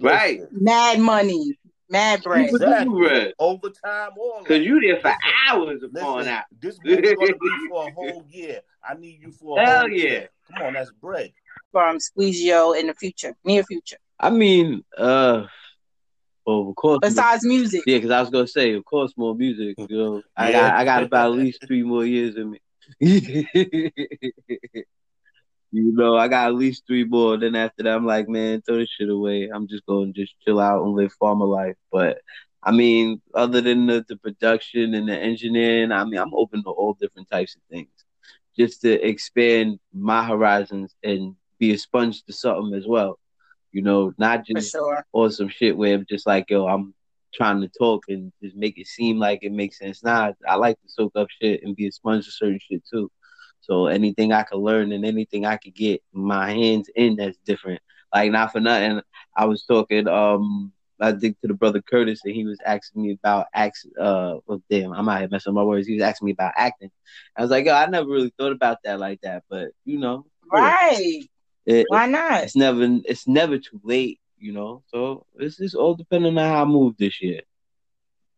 Right. Listen. Mad money, mad bread. Super Exactly. duper. Overtime, all Cause you there for Listen, hours upon Listen, out. this is gonna be for a whole year. I need you for a Hell whole yeah. year. Come on, that's bread. from Squeezio in the future, near future. I mean, uh, well, of course. Besides music, Yeah, because I was gonna say, of course, more music. You know, I Yeah. got I got about at least three more years in me. you know, I got at least three more. Then after that, I'm like, man, throw this shit away. I'm just going to just chill out and live farmer life. But I mean, other than the, the production and the engineering, I mean, I'm open to all different types of things, just to expand my horizons and be a sponge to something as well. You know, not just sure. or some shit where I'm just like, yo, I'm trying to talk and just make it seem like it makes sense. Nah, I like to soak up shit and be a sponge to certain shit too. So anything I could learn and anything I could get my hands in that's different. Like not for nothing. I was talking um I think to the brother Curtis and he was asking me about act uh well damn, I'm out here messing up my words. He was asking me about acting. I was like, yo, I never really thought about that like that, but you know, Right? it, Why not? it's never it's never too late, you know. So it's just all depending on how I move this year.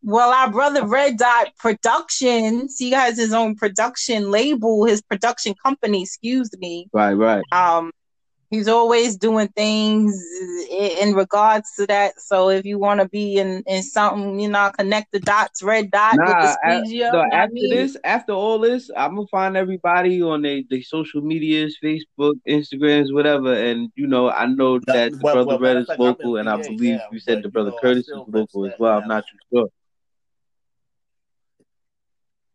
Well, our brother Red Dot Productions, he has his own production label, his production company, excuse me. Right, right. Um, he's always doing things in regards to that. So if you want to be in, in something, you know, connect the dots, Red Dot with Nah, the a- squeegee. you know no, what I after mean? this, after all this, I'm gonna find everybody on their they social medias, Facebook, Instagrams, whatever. And you know, I know That- that the well- brother well, Red is fact, local, and I believe now, you said the brother Curtis is local as represent well. I'm not too sure.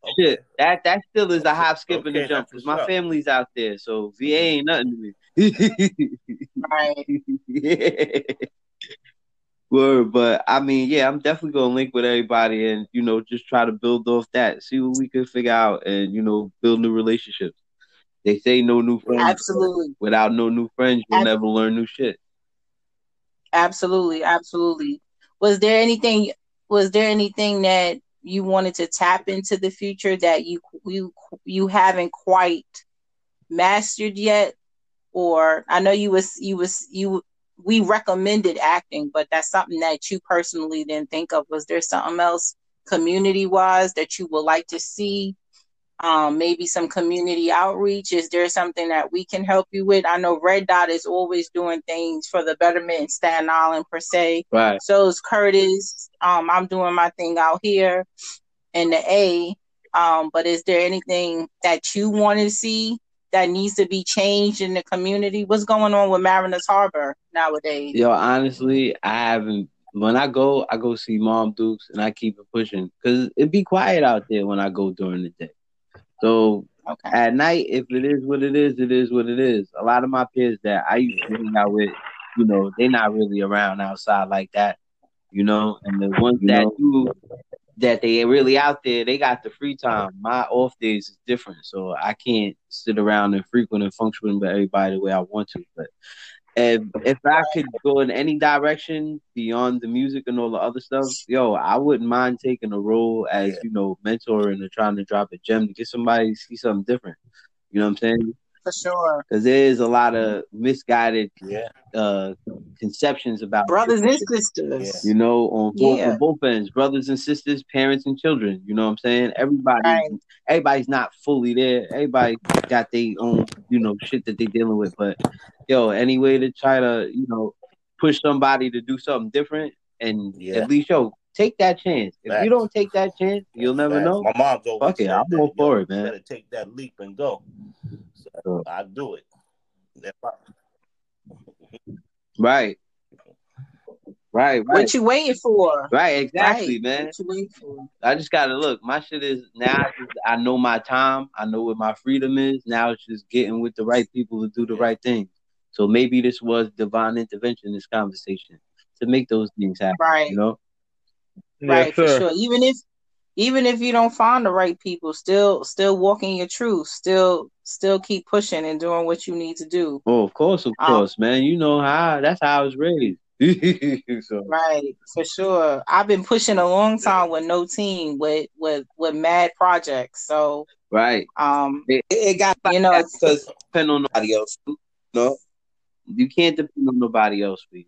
Okay. Shit, that that still is a hop, skip, and a jump because my up. family's out there, so VA mm-hmm. ain't nothing to me. Right. yeah. Word, but I mean, yeah, I'm definitely gonna link with everybody and you know just try to build off that, see what we can figure out, and you know build new relationships. They say no new friends. Absolutely. Without no new friends, you'll Ab- never learn new shit. Absolutely. Absolutely. Was there anything was there anything that you wanted to tap into the future that you you you haven't quite mastered yet? Or I know you was you was you we recommended acting, but that's something that you personally didn't think of. Was there something else community wise that you would like to see? Um, maybe some community outreach. Is there something that we can help you with? I know Red Dot is always doing things for the betterment in Staten Island per se. Right. So is Curtis. Um, I'm doing my thing out here in the A. Um, but is there anything that you want to see that needs to be changed in the community? What's going on with Mariners Harbor nowadays? Yo, honestly, I haven't. When I go, I go see Mom Dukes, and I keep it pushing because it be quiet out there when I go during the day. So Okay. at night, if it is what it is, it is what it is. A lot of my peers that I used to hang out with, you know, they're not really around outside like that, you know. And the ones that do, that they really out there, they got the free time. My off days is different, so I can't sit around and frequent and function with everybody the way I want to. But if if I could go in any direction beyond the music and all the other stuff, yo, I wouldn't mind taking a role as you know mentoring and trying to drop a gem to get somebody to see something different. You know what I'm saying? For sure. Because there is a lot of misguided Yeah. uh, conceptions about Brothers and shit, sisters. You know, on both, Yeah. on both ends, brothers and sisters, parents and children. You know what I'm saying? Everybody, Right. everybody's not fully there. Everybody got their own, you know, shit that they're dealing with. But yo, any way to try to, you know, push somebody to do something different, and Yeah. at least yo, take that chance. If Facts. you don't take that chance, you'll never Facts. know. My mom's always Fuck it, I'm that, all for it, man. Better take that leap and go. So I do it. If Right. Right, right, What you waiting for? right, exactly, Right. man. What you waiting for? I just gotta look. My shit is now. I, just, I know my time. I know what my freedom is. Now it's just getting with the right people to do the right thing. So maybe this was divine intervention. This conversation to make those things happen. Right. You know. right yes, for sure even if even if you don't find the right people still still walking your truth still still keep pushing and doing what you need to do Oh, of course, of Um, course, man. You know how. That's how I was raised. so right for sure i've been pushing a long time with no team with with with mad projects so right. um It, it got you know because depend on nobody else. No, you can't depend on nobody else for you.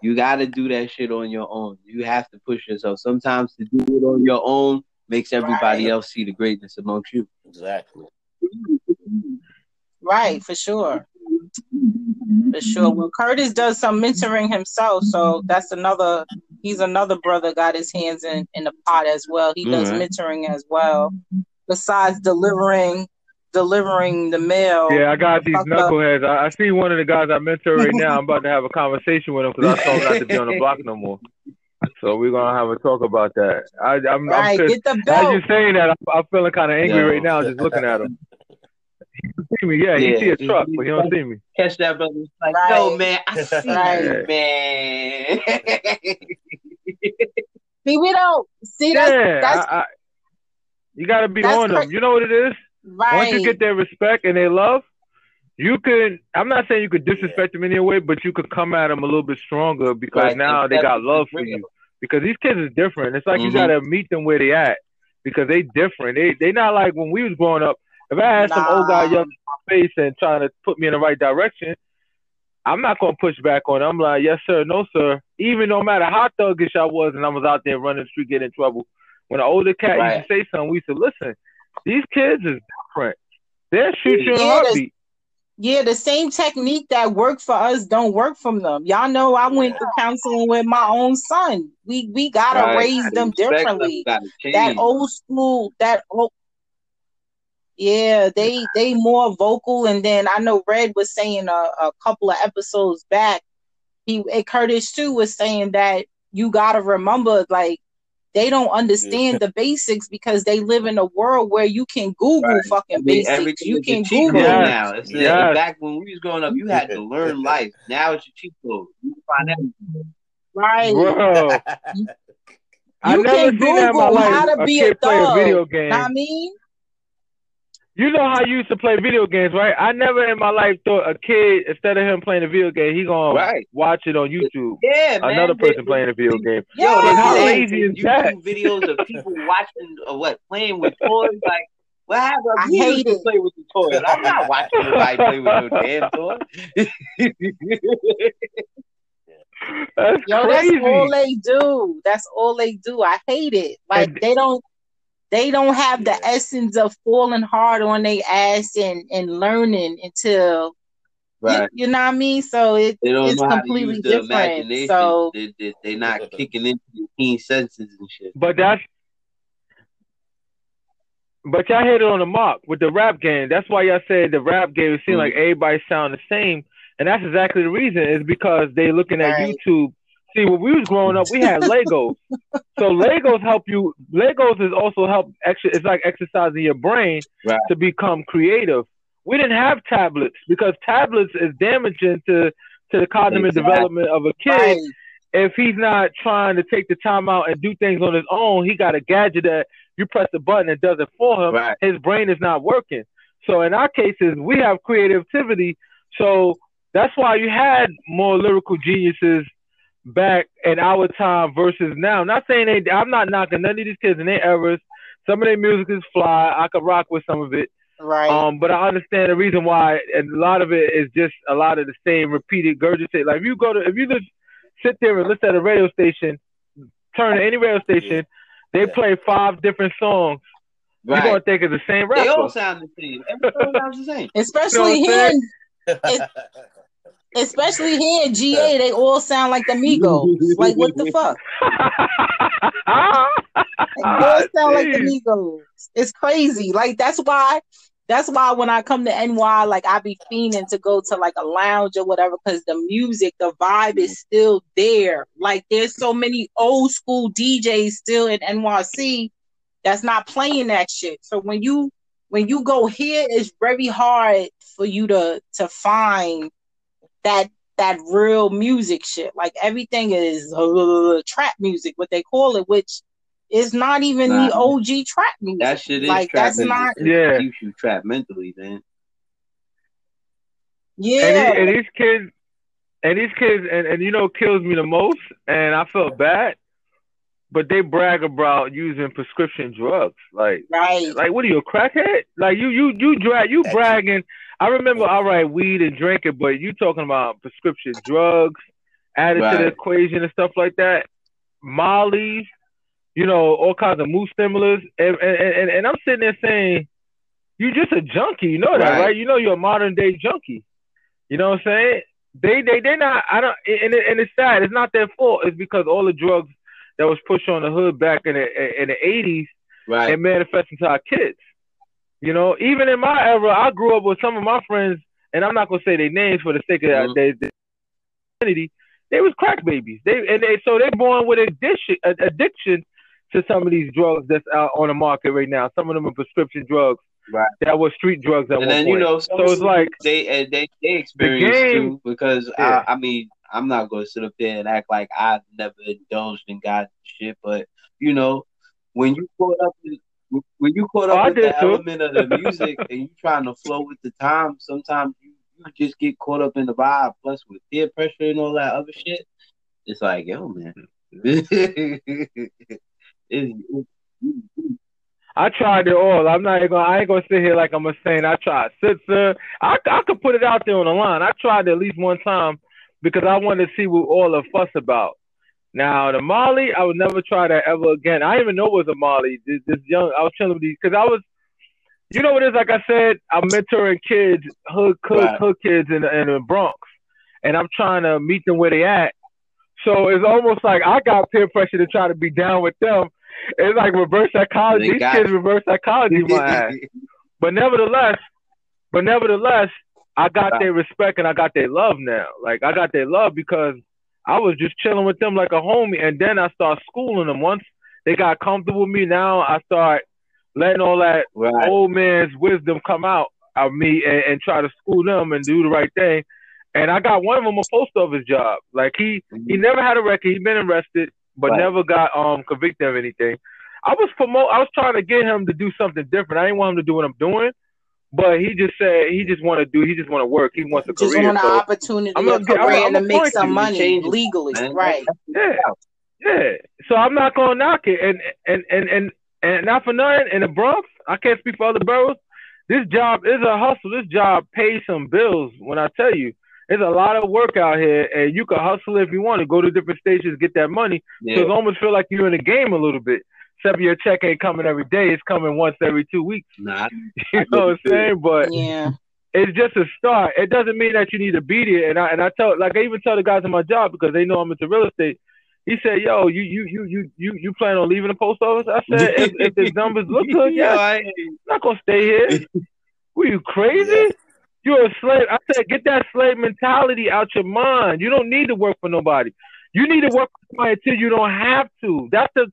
You got to do that shit on your own. You have to push yourself. Sometimes to do it on your own makes everybody Right. else see the greatness amongst you. Exactly. right for sure for sure well curtis does some mentoring himself so that's another he's another brother got his hands in in the pot as well he does Alright. mentoring as well besides delivering delivering the mail Yeah, I got these knuckleheads. I, I see one of the guys I mentor right now. I'm about to have a conversation with him because I told him not to be on the block no more. So we're gonna have a talk about that. I, I'm, I'm right pissed. get the As belt you saying that, I'm, I'm feeling kind of angry Yo. right now just looking at him. He see me, yeah. He see a truck, but he don't see me. Catch that brother. It's Like, Right. yo, man, I see Right. you, man. see we don't see that. Yeah, that's I, I, you got to be that's on them. You know what it is? Right Once you get their respect and their love, you can. I'm not saying you could disrespect them in any way, but you could come at them a little bit stronger because Right, now they got love for you. Because these kids is different. It's like you Mhm. gotta meet them where they at because they different. They they not like when we was growing up. If I had some old guy Nah. yelling in my face and trying to put me in the right direction, I'm not gonna push back on. Them. I'm like, yes sir, no sir. Even no matter how thuggish I was and I was out there running the street getting in trouble. When an older cat Right. used to say something, we used to listen. These kids is different. They'll shoot you in Yeah, heartbeat. Yeah, the same technique that worked for us don't work from them. Y'all know I went to counseling with my own son. We we gotta Right. raise them differently. That old school, that old yeah, they they more vocal. And then I know Red was saying a, a couple of episodes back. He Curtis too was saying that you gotta remember like they don't understand the basics because they live in a world where you can Google Right. fucking I mean, basics. You can Google. Yes. now. It's the- Yes. Back when we was growing up, you had to learn life. Now it's your cheat code. You can find everything. Right. Bro, I You never can seen that in my Google life. how to a be a kid play a thug. video game. I mean? You know how you used to play video games, right? I never in my life thought a kid, instead of him playing a video game, he gonna Right. watch it on YouTube. Yeah, man. Another They- person playing a video game. Yo, Yeah. they How did lazy is that? YouTube videos of people watching or what playing with toys. Like, what happened? I You used hate to play with the toys. I'm not watching nobody play with no damn toy. That's Yo, crazy. that's all they do. That's all they do. I hate it. Like And- they don't they don't have the essence of falling hard on their ass and, and learning until right. you, you know what I mean? So it, They don't it's know how to completely use the different. imagination. So they, they, they're not kicking into your keen senses and shit. But that's but y'all hit it on the mark with the rap game. That's why y'all said the rap game it seemed Mhm. like everybody sound the same. And that's exactly the reason, is because they looking at Right. YouTube. See, when we was growing up, we had Legos. so Legos help you Legos is also help extra it's like exercising your brain Right. to become creative. We didn't have tablets because tablets is damaging to to the cognitive Exactly. development of a kid right. if he's not trying to take the time out and do things on his own, he got a gadget that you press the button and does it for him. Right. His brain is not working. So in our cases, we have creativity. So that's why you had more lyrical geniuses back in our time versus now. Not saying they, I'm not knocking none of these kids in their eras. Some of their music is fly. I could rock with some of it. Right. Um, but I understand the reason why, and a lot of it is just a lot of the same repeated gurgitate. Like if you go to, if you just sit there and listen at a radio station, turn to any radio station, they Yeah. play five different songs. Right. You're gonna think it's the same They all sound the same. Every song sounds the same. especially You know what I'm here, in, especially here in GA, they all sound like the Migos. like what the fuck? They all sound like the Migos. It's crazy. Like that's why. That's why when I come to NY, like I be fiending to go to like a lounge or whatever, because the music, the vibe is still there. Like there's so many old school DJs still in NYC that's not playing that shit. So when you when you go here, it's very hard for you to to find that that real music shit. Like everything is uh, trap music, what they call it, which is not even the Nah. OG trap music. That shit is like trap that's music. not Yeah. keeps you trapped mentally, man. yeah. And, the- and these kids, and these kids, and, and you know, kills me the most, and I felt bad, but they brag about using prescription drugs. Like, right. like what are you a crackhead? Like you, you, you drag, you That's- bragging. I remember, all right, weed and drinking, but you talking about prescription drugs added to the equation and stuff like that. Molly, you know, all kinds of mood stimulants, and and, and, and I'm sitting there saying, you're just a junkie, you know that, Right. right? You know you're a modern day junkie. You know what I'm saying? They they they not. I don't. And it, and it's sad. It's not their fault. It's because all the drugs that was pushed on the hood back in the in the 80s Right. it manifests into our kids. You know, even in my era, I grew up with some of my friends, and I'm not gonna say their names for the sake of Mhm. their, identity. They was crack babies. They and they so they're born with addiction addiction to some of these drugs that's out on the market right now. Some of them are prescription drugs Right. that were street drugs at and then point. you know, so it's like they they they experience game- too because Yeah. I I mean I'm not going to sit up there and act like I've never indulged in God shit, but you know when you caught up in, when you caught Oh, up I with the too. element of the music and you trying to flow with the time, sometimes you, you just get caught up in the vibe. Plus with peer pressure and all that other shit, it's like yo man. I tried it all. I'm not even gonna. I ain't gonna sit here like I'm a saying. I tried Sitzer. Uh, I I could put it out there on the line. I tried it at least one time because I wanted to see what all the fuss about. Now the Molly, I would never try that ever again. I didn't even know it was a Molly. This, this young, I was chilling with these because I was, you know what it is. Like I said, I'm mentoring kids, hood hood, Right. hood kids in the, in the Bronx, and I'm trying to meet them where they at. So it's almost like I got peer pressure to try to be down with them. It's like reverse psychology. They These kids it. reverse psychology my ass. But nevertheless, but nevertheless, I got their respect and I got their love now. Like I got their love because I was just chilling with them like a homie, and then I start schooling them. Once they got comfortable with me, now I start letting all that right. old man's wisdom come out of me and, and try to school them and do the right thing. And I got one of them a post office job. Like he he never had a record. He been arrested, but Right. never got um convicted of anything. I was promote. I was trying to get him to do something different. I didn't want him to do what I'm doing, but he just said he just want to do. He just want to work. He wants a Just career. want an So, opportunity, I'm a gonna get- I'm career gonna- make some money change legally, man. right? yeah, yeah. So I'm not gonna knock it. And and and and and not for nothing. In the Bronx, I can't speak for other boroughs. This job is a hustle. This job pays some bills. When I tell you, there's a lot of work out here, and you can hustle if you want to go to different stations, get that money. So it almost feel like you're in the game a little bit. Except your check ain't coming every day; it's coming once every two weeks. Nah, You know what I'm saying? But Yeah. it's just a start. It doesn't mean that you need to beat it. And I and I tell like I even tell the guys in my job because they know I'm into real estate. He said, "Yo, you you you you you you plan on leaving the post office?" I said, "If, if the numbers look good, yeah, I I'm not gonna stay here. Were you crazy? You're a slave." I said, "Get that slave mentality out your mind. You don't need to work for nobody. You need to work for somebody until you don't have to. That's the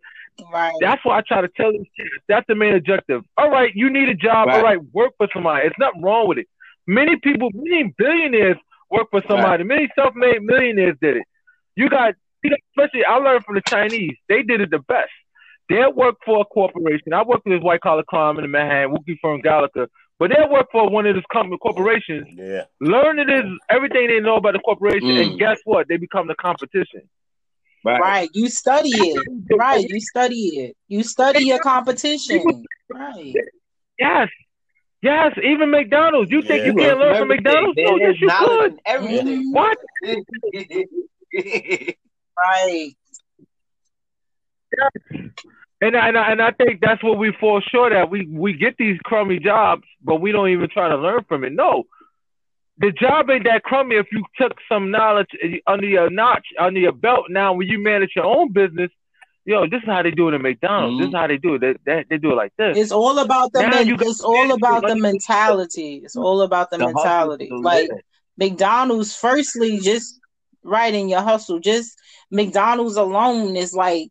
Right. that's why I try to tell these kids. That's the main objective. All right, you need a job. Right. All right, work for somebody. It's nothing wrong with it. Many people, many billionaires work for somebody. Many self-made millionaires did it. You got especially I learned from the Chinese. They did it the best. They'll work for a corporation. I worked with this white collar crime in the Manhattan, Wookie firm Gallagher. But they'll work for one of these company corporations. Yeah. Learn it is everything they know about the corporation, Mm. and guess what? They become the competition. Right. You study it. Right. You study it. You study your competition. Right. Yes. Yes, even McDonald's. You think Yeah. you can't learn from McDonald's? No, oh, yes, you could. in everything. What? Right. And I, and I, and I think that's what we fall short at. We we get these crummy jobs, but we don't even try to learn from it. No, the job ain't that crummy if you took some knowledge eh, under your notch, under your belt. Now, when you manage your own business, yo, this is how they do it at McDonald's. This is mm-hmm. how they do it. They, they, they do it like this. It's all about the men- it's all about the mentality. It's all about the, The mentality. Like. McDonald's, firstly, just right in your hustle. Just McDonald's alone is like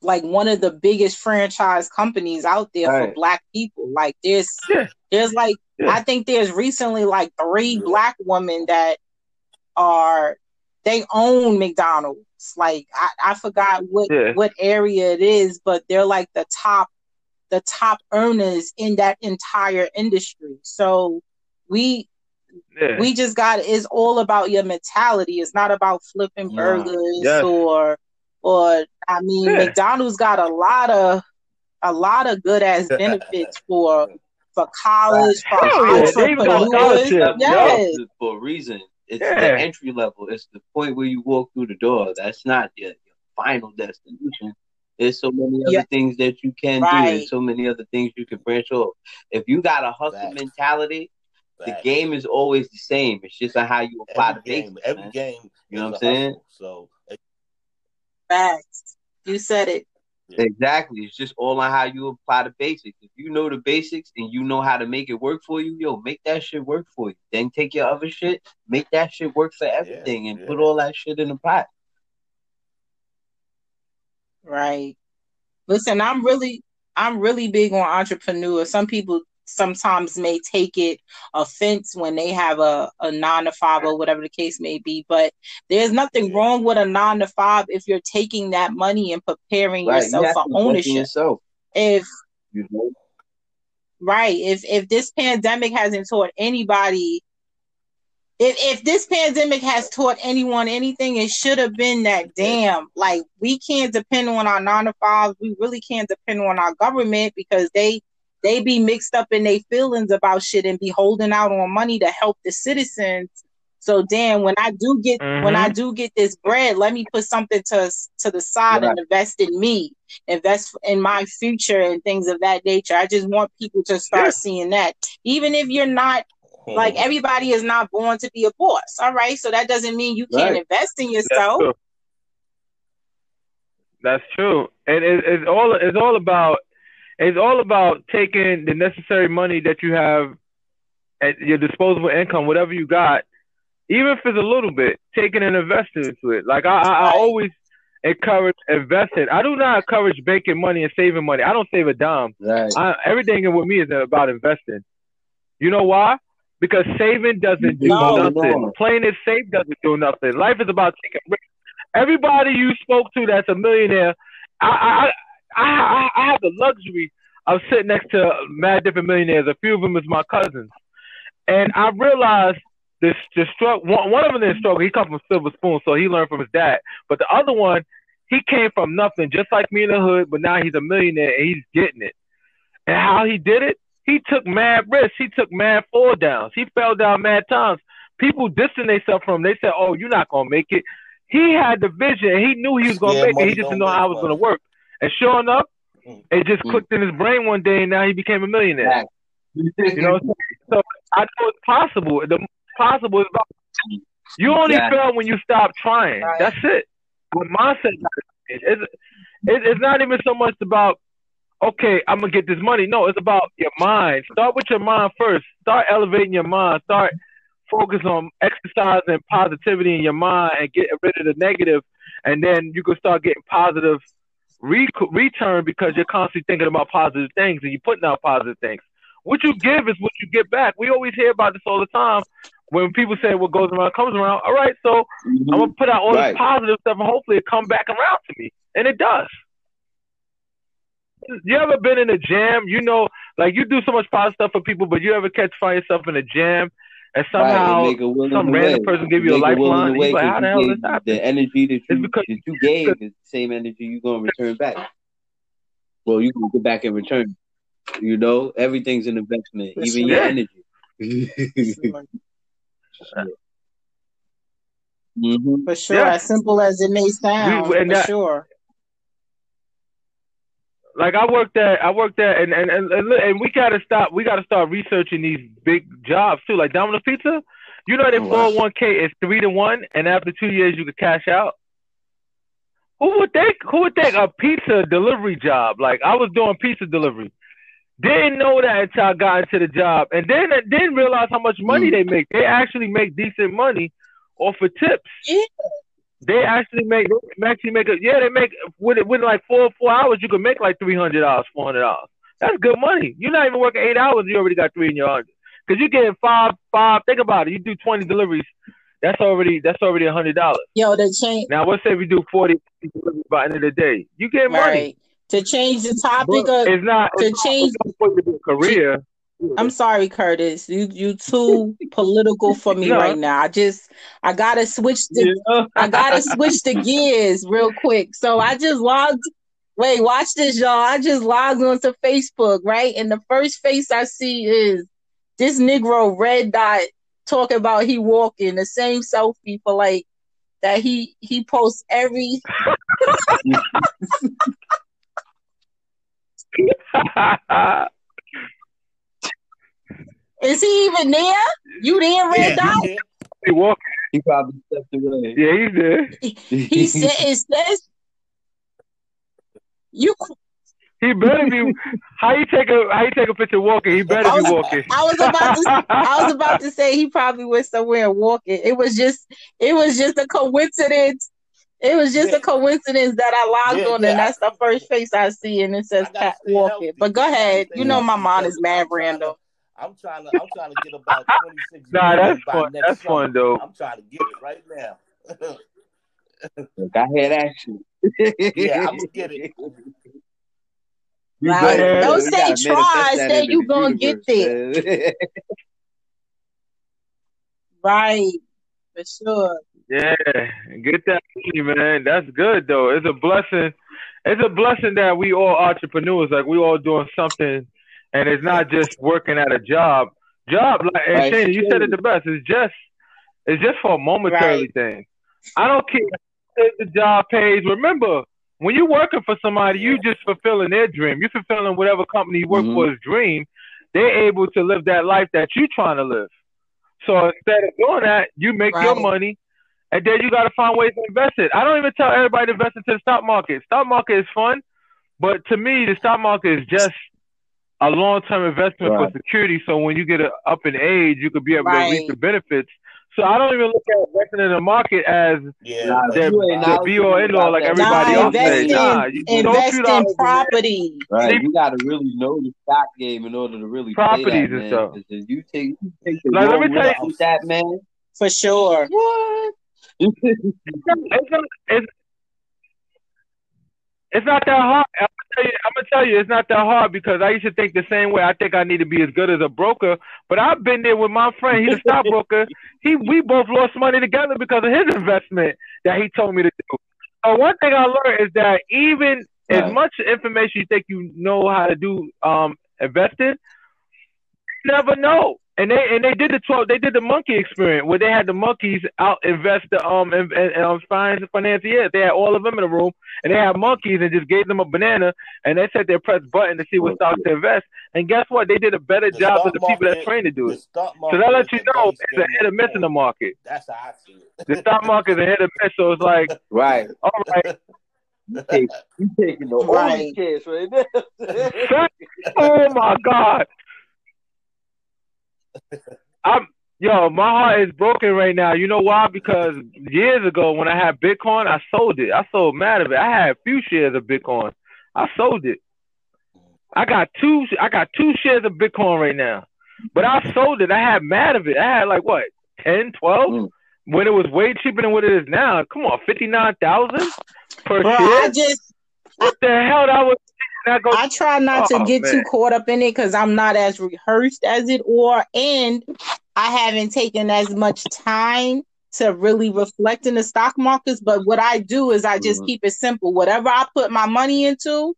like one of the biggest franchise companies out there for black people. Like there's Yeah. there's like Yeah. I think there's recently like three black women that are they own McDonald's. Like I, I forgot what Yeah. what area it is, but they're like the top the top earners in that entire industry. So we Yeah. we just got it's all about your mentality. It's not about flipping Yeah. burgers Yes. or or I mean Yeah. McDonald's got a lot of a lot of good ass benefits for for college, for Hell yeah, they even got entrepreneurs. scholarships. Yes. for a reason. It's Yeah. the entry level. It's the point where you walk through the door. That's not your, your final destination. There's so many other Yeah. things that you can do. There's so many other things you can branch off. If you got a hustle Facts. mentality, the game is always the same. It's just on how you apply every the game, basics. every man. game. You know what I'm saying? hustle. So Facts. You said it. Exactly. It's just all on how you apply the basics. If you know the basics and you know how to make it work for you, yo, make that shit work for you. Then take your other shit, make that shit work for everything, and yeah. put all that shit in the pot. Right. Listen, I'm really I'm really big on entrepreneurs. Some people sometimes may take it offense when they have a, a nine to five or whatever the case may be. But there's nothing wrong with a nine to five if you're taking that money and preparing Right? Yourself have for to invest in ownership. yourself. If You know? right, if if this pandemic hasn't taught anybody if if this pandemic has taught anyone anything, it should have been that damn like we can't depend on our nine to fives. We really can't depend on our government because they they be mixed up in their feelings about shit and be holding out on money to help the citizens. So damn, when I do get when I Mhm. do get this bread, let me put something to to the side and invest in me, invest in my future and things of that nature. I just want people to start Yeah. seeing that, even if you're not like everybody is not born to be a boss. All right. So that doesn't mean you can't Right. invest in That's yourself. true. That's true, and it, it's all it's all about it's all about taking the necessary money that you have at your disposable income, whatever you got, even if it's a little bit, taking and investing into it. Like I, I, I always encourage investing. I do not encourage making money and saving money. I don't save a dime. Right. I, everything with me is about investing. You know why? Because saving doesn't do No, nothing. no. Playing it safe doesn't do nothing. Life is about taking risks. Everybody you spoke to that's a millionaire, I I I, I, have the luxury of sitting next to mad different millionaires. A few of them is my cousins, and I realized this the struggle. One, one of them didn't struggle. He come from Silver Spoon, so he learned from his dad. But the other one, he came from nothing, just like me in the hood. But now he's a millionaire and he's getting it. And how he did it? He took mad risks. He took mad fall downs. He fell down mad times. People distanced themselves from him. They said, "Oh, you're not gonna make it." He had the vision. He knew he was gonna Yeah, make it. He just didn't know how it was gonna work. And sure enough, it just Mm. clicked in his brain one day, and now he became a millionaire. Fact. You know, what I'm saying? so I know it's possible. The possible is about you only Exactly. fail when you stop trying. Right. That's it. My mindset. gotta. It's, it's it's not even so much about okay, I'm gonna get this money. No, it's about your mind. Start with your mind first. Start elevating your mind. Start focus on exercising positivity in your mind and get rid of the negative, and then you can start getting positive re- return because you're constantly thinking about positive things and you're putting out positive things. What you give is what you get back. We always hear about this all the time. when people say what goes around comes around, all right, so mm-hmm. I'm gonna put out all Right. this positive stuff and hopefully it come back around to me. And it does. You ever been in a jam? You know, like you do so much positive stuff for people, but you ever catch find yourself in a jam and Right, and somehow make a will in some random way. person give you a Make will lifeline, the and way you're like, 'cause how the hell gave this happened? The energy that you because- that you gave is the same energy you're gonna return back. Well, you can get back and return. You know, everything's an investment, For even sure. your Yeah. energy. hmm For sure, Yeah. as simple as it may sound, We- for that- sure. Like I worked at I worked at and and and, and, and we gotta stop we gotta start researching these big jobs too, like Domino's Pizza. You know their Oh, four wow. K is three to one and after two years you could cash out. Who would think who would think a pizza delivery job? Like I was doing pizza delivery. Didn't know that until I got into the job and then didn't realize how much money Mm. they make. They actually make decent money off of tips. Yeah. They actually make they actually make a yeah they make with it within like four four hours you can make like three hundred dollars four hundred dollars. That's good money. You're not even working eight hours you already got three in your hundred. Because you getting five five think about it you do twenty deliveries that's already that's already a hundred dollars. Yo, to change now let's say we do 40 deliveries by the end of the day? You get money. Right. To change the topic But of it's not to it's change not be a career I'm sorry, Curtis. You you too political for me No. right now. I just I gotta switch the Yeah. I gotta switch the gears real quick. So I just logged. Wait, watch this, y'all. I just logged onto Facebook, right? And the first face I see is this Negro red dot talking about he walking the same selfie for like that he he posts every. Is he even there? You there, red dot? Yeah, he walk He probably stepped away. yeah he's there He said it says you. he better be how you take a how you take a picture walking he better I be walking I was about to I was about to say he probably went somewhere walking. It was just it was just a coincidence. It was just Yeah. a coincidence that I logged Yeah, on yeah, and that's the first face I see and it says I gotta cat stay walking. healthy. But go ahead. You know my mind is mad I'm random. To- I'm trying to I'm trying to get about 26 nah million that's by fun next that's summer. fun though I'm trying to get it right now. Look, I had action. yeah, I'm gonna get it. You Right. better- Don't you say try, that say you the gonna get there. Right. For sure. Yeah, get that money, man. That's good though. It's a blessing. It's a blessing that we all entrepreneurs, like we all doing something, and it's not just working at a job. Job, like and Right. Shane, you said it the best. It's just, it's just for a momentary thing. I don't care if the job pays. Remember, when you're working for somebody, you just fulfilling their dream. You're fulfilling whatever company you work Mhm. for's dream. They're able to live that life that you're trying to live. So instead of doing that, you make your money, and then you got to find ways to invest it. I don't even tell everybody to invest into the stock market. Stock market is fun, but to me, the stock market is just a long-term investment Right. for security. So when you get a, up in age, you could be able to reap the benefits. So I don't even look at investing in the market as Yeah, Nah, the, you ain't the be all end all like Nah, everybody Nah, else says. invest in Nah, you don't invest shoot in out over there. property. Right, you got to really know the stock game in order to really play Properties that, and man. stuff. 'Cause you take, you take the Like, let me tell you- with that, man. For sure. What? It's not, it's, it's not that hard. I'm gonna, tell you, I'm gonna tell you, it's not that hard because I used to think the same way. I think I need to be as good as a broker, but I've been there with my friend. He's a stockbroker. He, we both lost money together because of his investment that he told me to do. So one thing I learned is that even as much information you think you know how to do um investing, you never know. And they and they did the twelve. They did the monkey experiment where they had the monkeys out invest the um and, and, and um, finance financiers. They had all of them in the room, and they had monkeys and just gave them a banana, and they said they press button to see what stocks to invest. And guess what? They did a better The job than the people that trained to do the it. stock So market that lets you know base it's a hit or miss in the market. That's how I see it. The stock market is a hit or miss. So it's like, Right. all right, You take, you taking the Right. only chance right now. oh my god. I'm yo, my heart is broken right now. You know why? Because years ago when I had Bitcoin, I sold it. I sold mad of it. I had a few shares of Bitcoin. I sold it. I got two. I got two shares of Bitcoin right now, but I sold it. I had mad of it. I had like what 10, 12 Mm. when it was way cheaper than what it is now. Come on, fifty nine thousand per Bro, share. I just what the hell? That was goes. I try not to Oh, get too caught up in it because I'm not as rehearsed as it or and I haven't taken as much time to really reflect in the stock markets. But what I do is I just Mhm. keep it simple. Whatever I put my money into,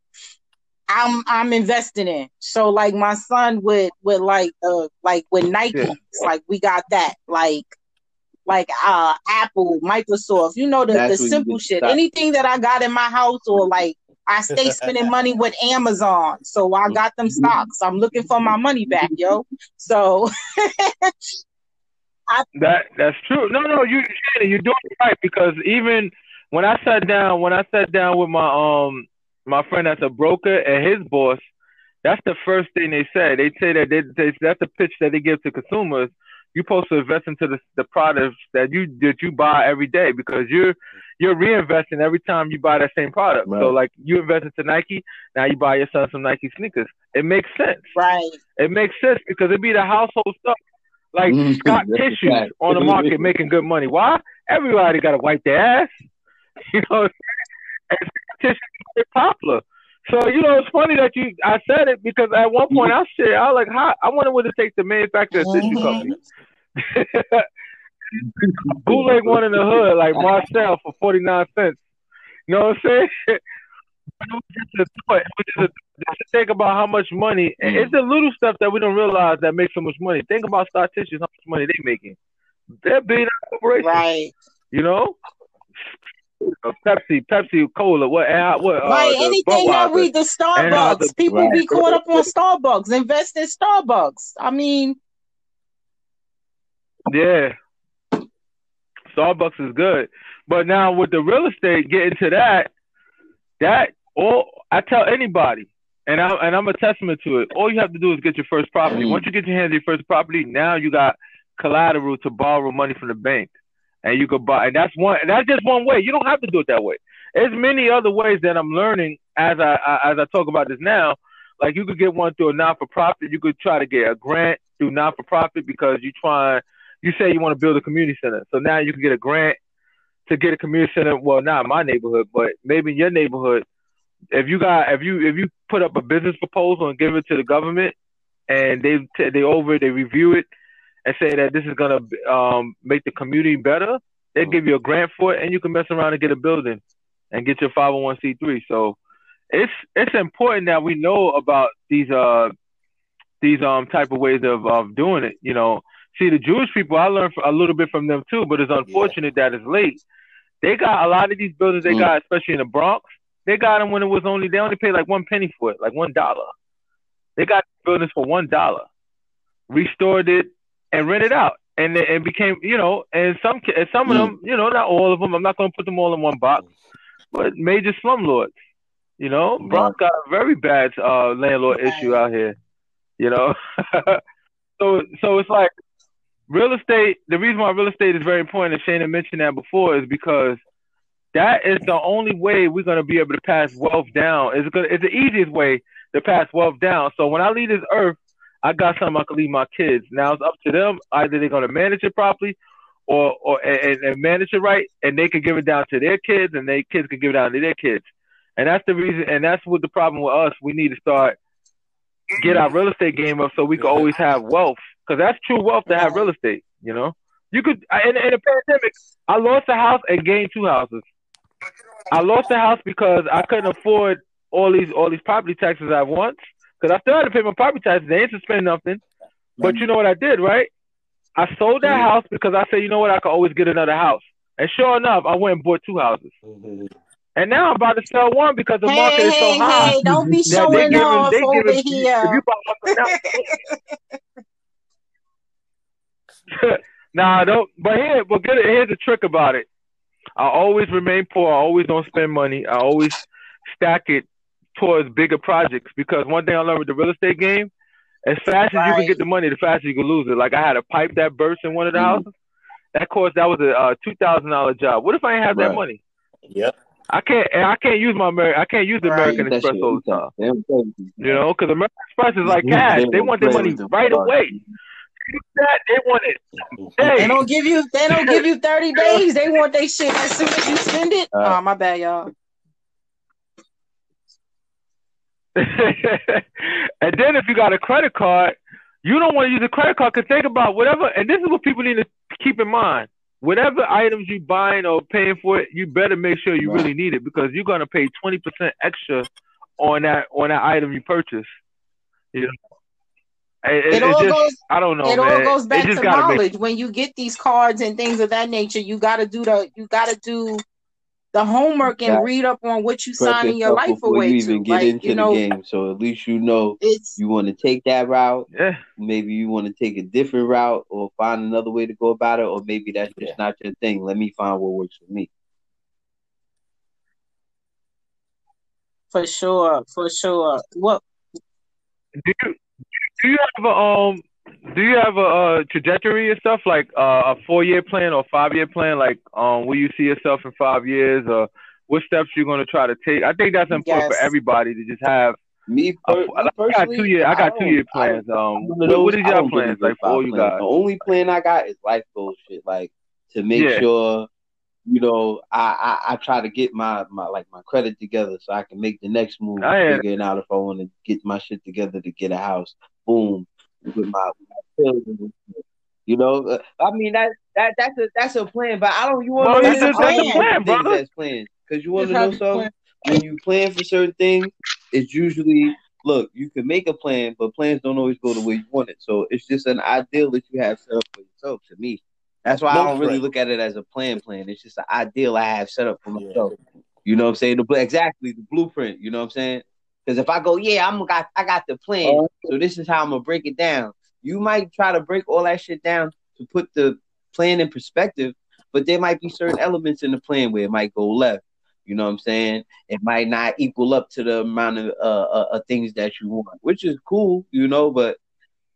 I'm I'm investing in. So like my son with with like uh like with Nike, Yeah. like we got that like like uh Apple, Microsoft, you know the, the That's simple shit. Anything that I got in my house or like I stay spending money with Amazon. So I got them stocks. I'm looking for my money back, yo. So That that's true. No, no, you Shannon, you're doing it right because even when I sat down, when I sat down with my um my friend that's a broker and his boss, that's the first thing they say. They say that they, they that's the pitch that they give to consumers. You're supposed to invest into the the products that you that you buy every day because you're you're reinvesting every time you buy that same product. So like you invest into Nike, now you buy your son some Nike sneakers. It makes sense. right. It makes sense because it'd be the household stuff like Mhm. Scott tissues fact. on the market making good money. Why? Everybody got to wipe their ass. You know, what I'm saying? and tissues is popular. So you know, it's funny that you I said it because at one point I said I was like, how I wonder what it takes to manufacture a tissue Mhm. company. Bootleg one in the hood like Marcal for forty nine cents. You know what I'm saying? It was just a thought. It was just a, think about how much money. It's the little stuff that we don't realize that makes so much money. Think about Star Tissues, how much money they making. They're dollar corporations. Right. You know, Uh, Pepsi, Pepsi, Cola, what, uh, what, uh, Right. Anything that read the Starbucks, the- people Right. be caught up on Starbucks, invest in Starbucks. I mean, Yeah. Starbucks is good. But now with the real estate, getting to that, that all I tell anybody, and I'm and I'm a testament to it. All you have to do is get your first property. Mm. Once you get your hands on your first property, now you got collateral to borrow money from the bank, and you could buy. And that's one. And that's just one way. You don't have to do it that way. There's many other ways that I'm learning as I, I as I talk about this now. Like you could get one through a non for profit. You could try to get a grant through non for profit because you try. You say you want to build a community center, so now you can get a grant to get a community center. Well, not in my neighborhood, but maybe in your neighborhood. If you got if you if you put up a business proposal and give it to the government, and they they over it, they review it, and say that this is gonna um, make the community better, they give you a grant for it, and you can mess around and get a building and get your 501c3. So it's it's important that we know about these uh these um type of ways of of doing it. You know, see the Jewish people, I learned a little bit from them too, but it's unfortunate that it's late. They got a lot of these buildings. They Mm. got, especially in the Bronx, they got them when it was only they only paid like one penny for it, like one dollar. They got buildings for one dollar, restored it, and rented out, and it became you know, and some and some of Mm. them, you know, not all of them. I'm not going to put them all in one box, but major slumlords. You know, Bronx got a very bad uh, landlord issue out here. You know, so so it's like real estate. The reason why real estate is very important, and Shana mentioned that before, is because that is the only way we're going to be able to pass wealth down. It's gonna, it's the easiest way to pass wealth down. So when I leave this earth, I got something I can leave my kids. Now it's up to them. Either they're going to manage it properly, or or and, and manage it right, and they can give it down to their kids, and their kids can give it down to their kids. And that's the reason. And that's what the problem with us. We need to start get our real estate game up so we can always have wealth. Because that's true wealth to have real estate. You know, you could in, in a pandemic. I lost a house and gained two houses. I lost the house because I couldn't afford all these all these property taxes at once. Because I still had to pay my property taxes. They ain't suspend nothing. But you know what I did, right? I sold that mm-hmm. house because I said, you know what, I could always get another house. And sure enough, I went and bought two houses. Mm-hmm. And now I'm about to sell one because the market hey, is so hey, high. hey, don't be showing giving- off over giving- If here. you buy one now, nah, don't. But here, but get it, here's the trick about it. I always remain poor. I always don't spend money. I always stack it towards bigger projects because one thing I learned with the real estate game, as fast as you can get the money, the faster you can lose it. Like I had a pipe that burst in one of the Mhm. houses. That cost that was a uh, two thousand dollar job. What if I ain't have that money? Yep. I can't. and I can't use my Ameri- I can't use the Right. American That Express all the time. They don't play with you. Know, because American Express is like cash. They want their money right bar. Away. that they want it. They don't give you they don't give you 30 days. They want they shit as soon as you send it. Uh, oh my bad, y'all. and then if you got a credit card, you don't want to use a credit card because think about whatever. And this is what people need to keep in mind. Whatever items you buying or paying for it, you better make sure you Right. really need it because you're gonna pay twenty percent extra on that on that item you purchase. You know, it, it, It it all just goes I don't know, it man. all goes back to gotta make knowledge. When you get these cards and things of that nature, you gotta do the you gotta do the homework and read up on what you prep signing your yourself life before you away even to. get Like, into you the know, game. So at least you know it's you want to take that route. yeah. Maybe you want to take a different route or find another way to go about it, or maybe that's just Yeah. not your thing. Let me find what works for me. for sure, for sure. What Do you do you have a um do you have a, uh trajectory and stuff like uh, a four year plan or five year plan? Like um where you see yourself in five years or what steps you're gonna try to take? I think that's important yes. for everybody to just have Me, a, per- like, I got two year. I I got two year plans. Um I'm one of what, what is your plans like for all you guys? The only plan I got is life goal shit. Like to make Yeah. sure, you know, I, I I try to get my my like my credit together so I can make the next move. Figuring out if I want to get my shit together to get a house. Boom, with my, with my children. You know, Uh, I mean that that that's a that's a plan. But I don't. You want Well to you know? that's a just I have don't a plan. plan, brother. as plans because you want to know have a something. plan. When you plan for certain things, it's usually look. You can make a plan, but plans don't always go the way you want it. So it's just an ideal that you have set up for yourself. To me, that's why I don't really Blueprint. look at it as a plan. Plan. It's just an ideal I have set up for Yeah. myself. You know what I'm saying? The exactly the blueprint. You know what I'm saying? Because if I go, yeah, I'm got I got the plan. Uh, So this is how I'm gonna break it down. You might try to break all that shit down to put the plan in perspective, but there might be certain elements in the plan where it might go left. You know what I'm saying? It might not equal up to the amount of uh, uh, uh things that you want, which is cool, you know. But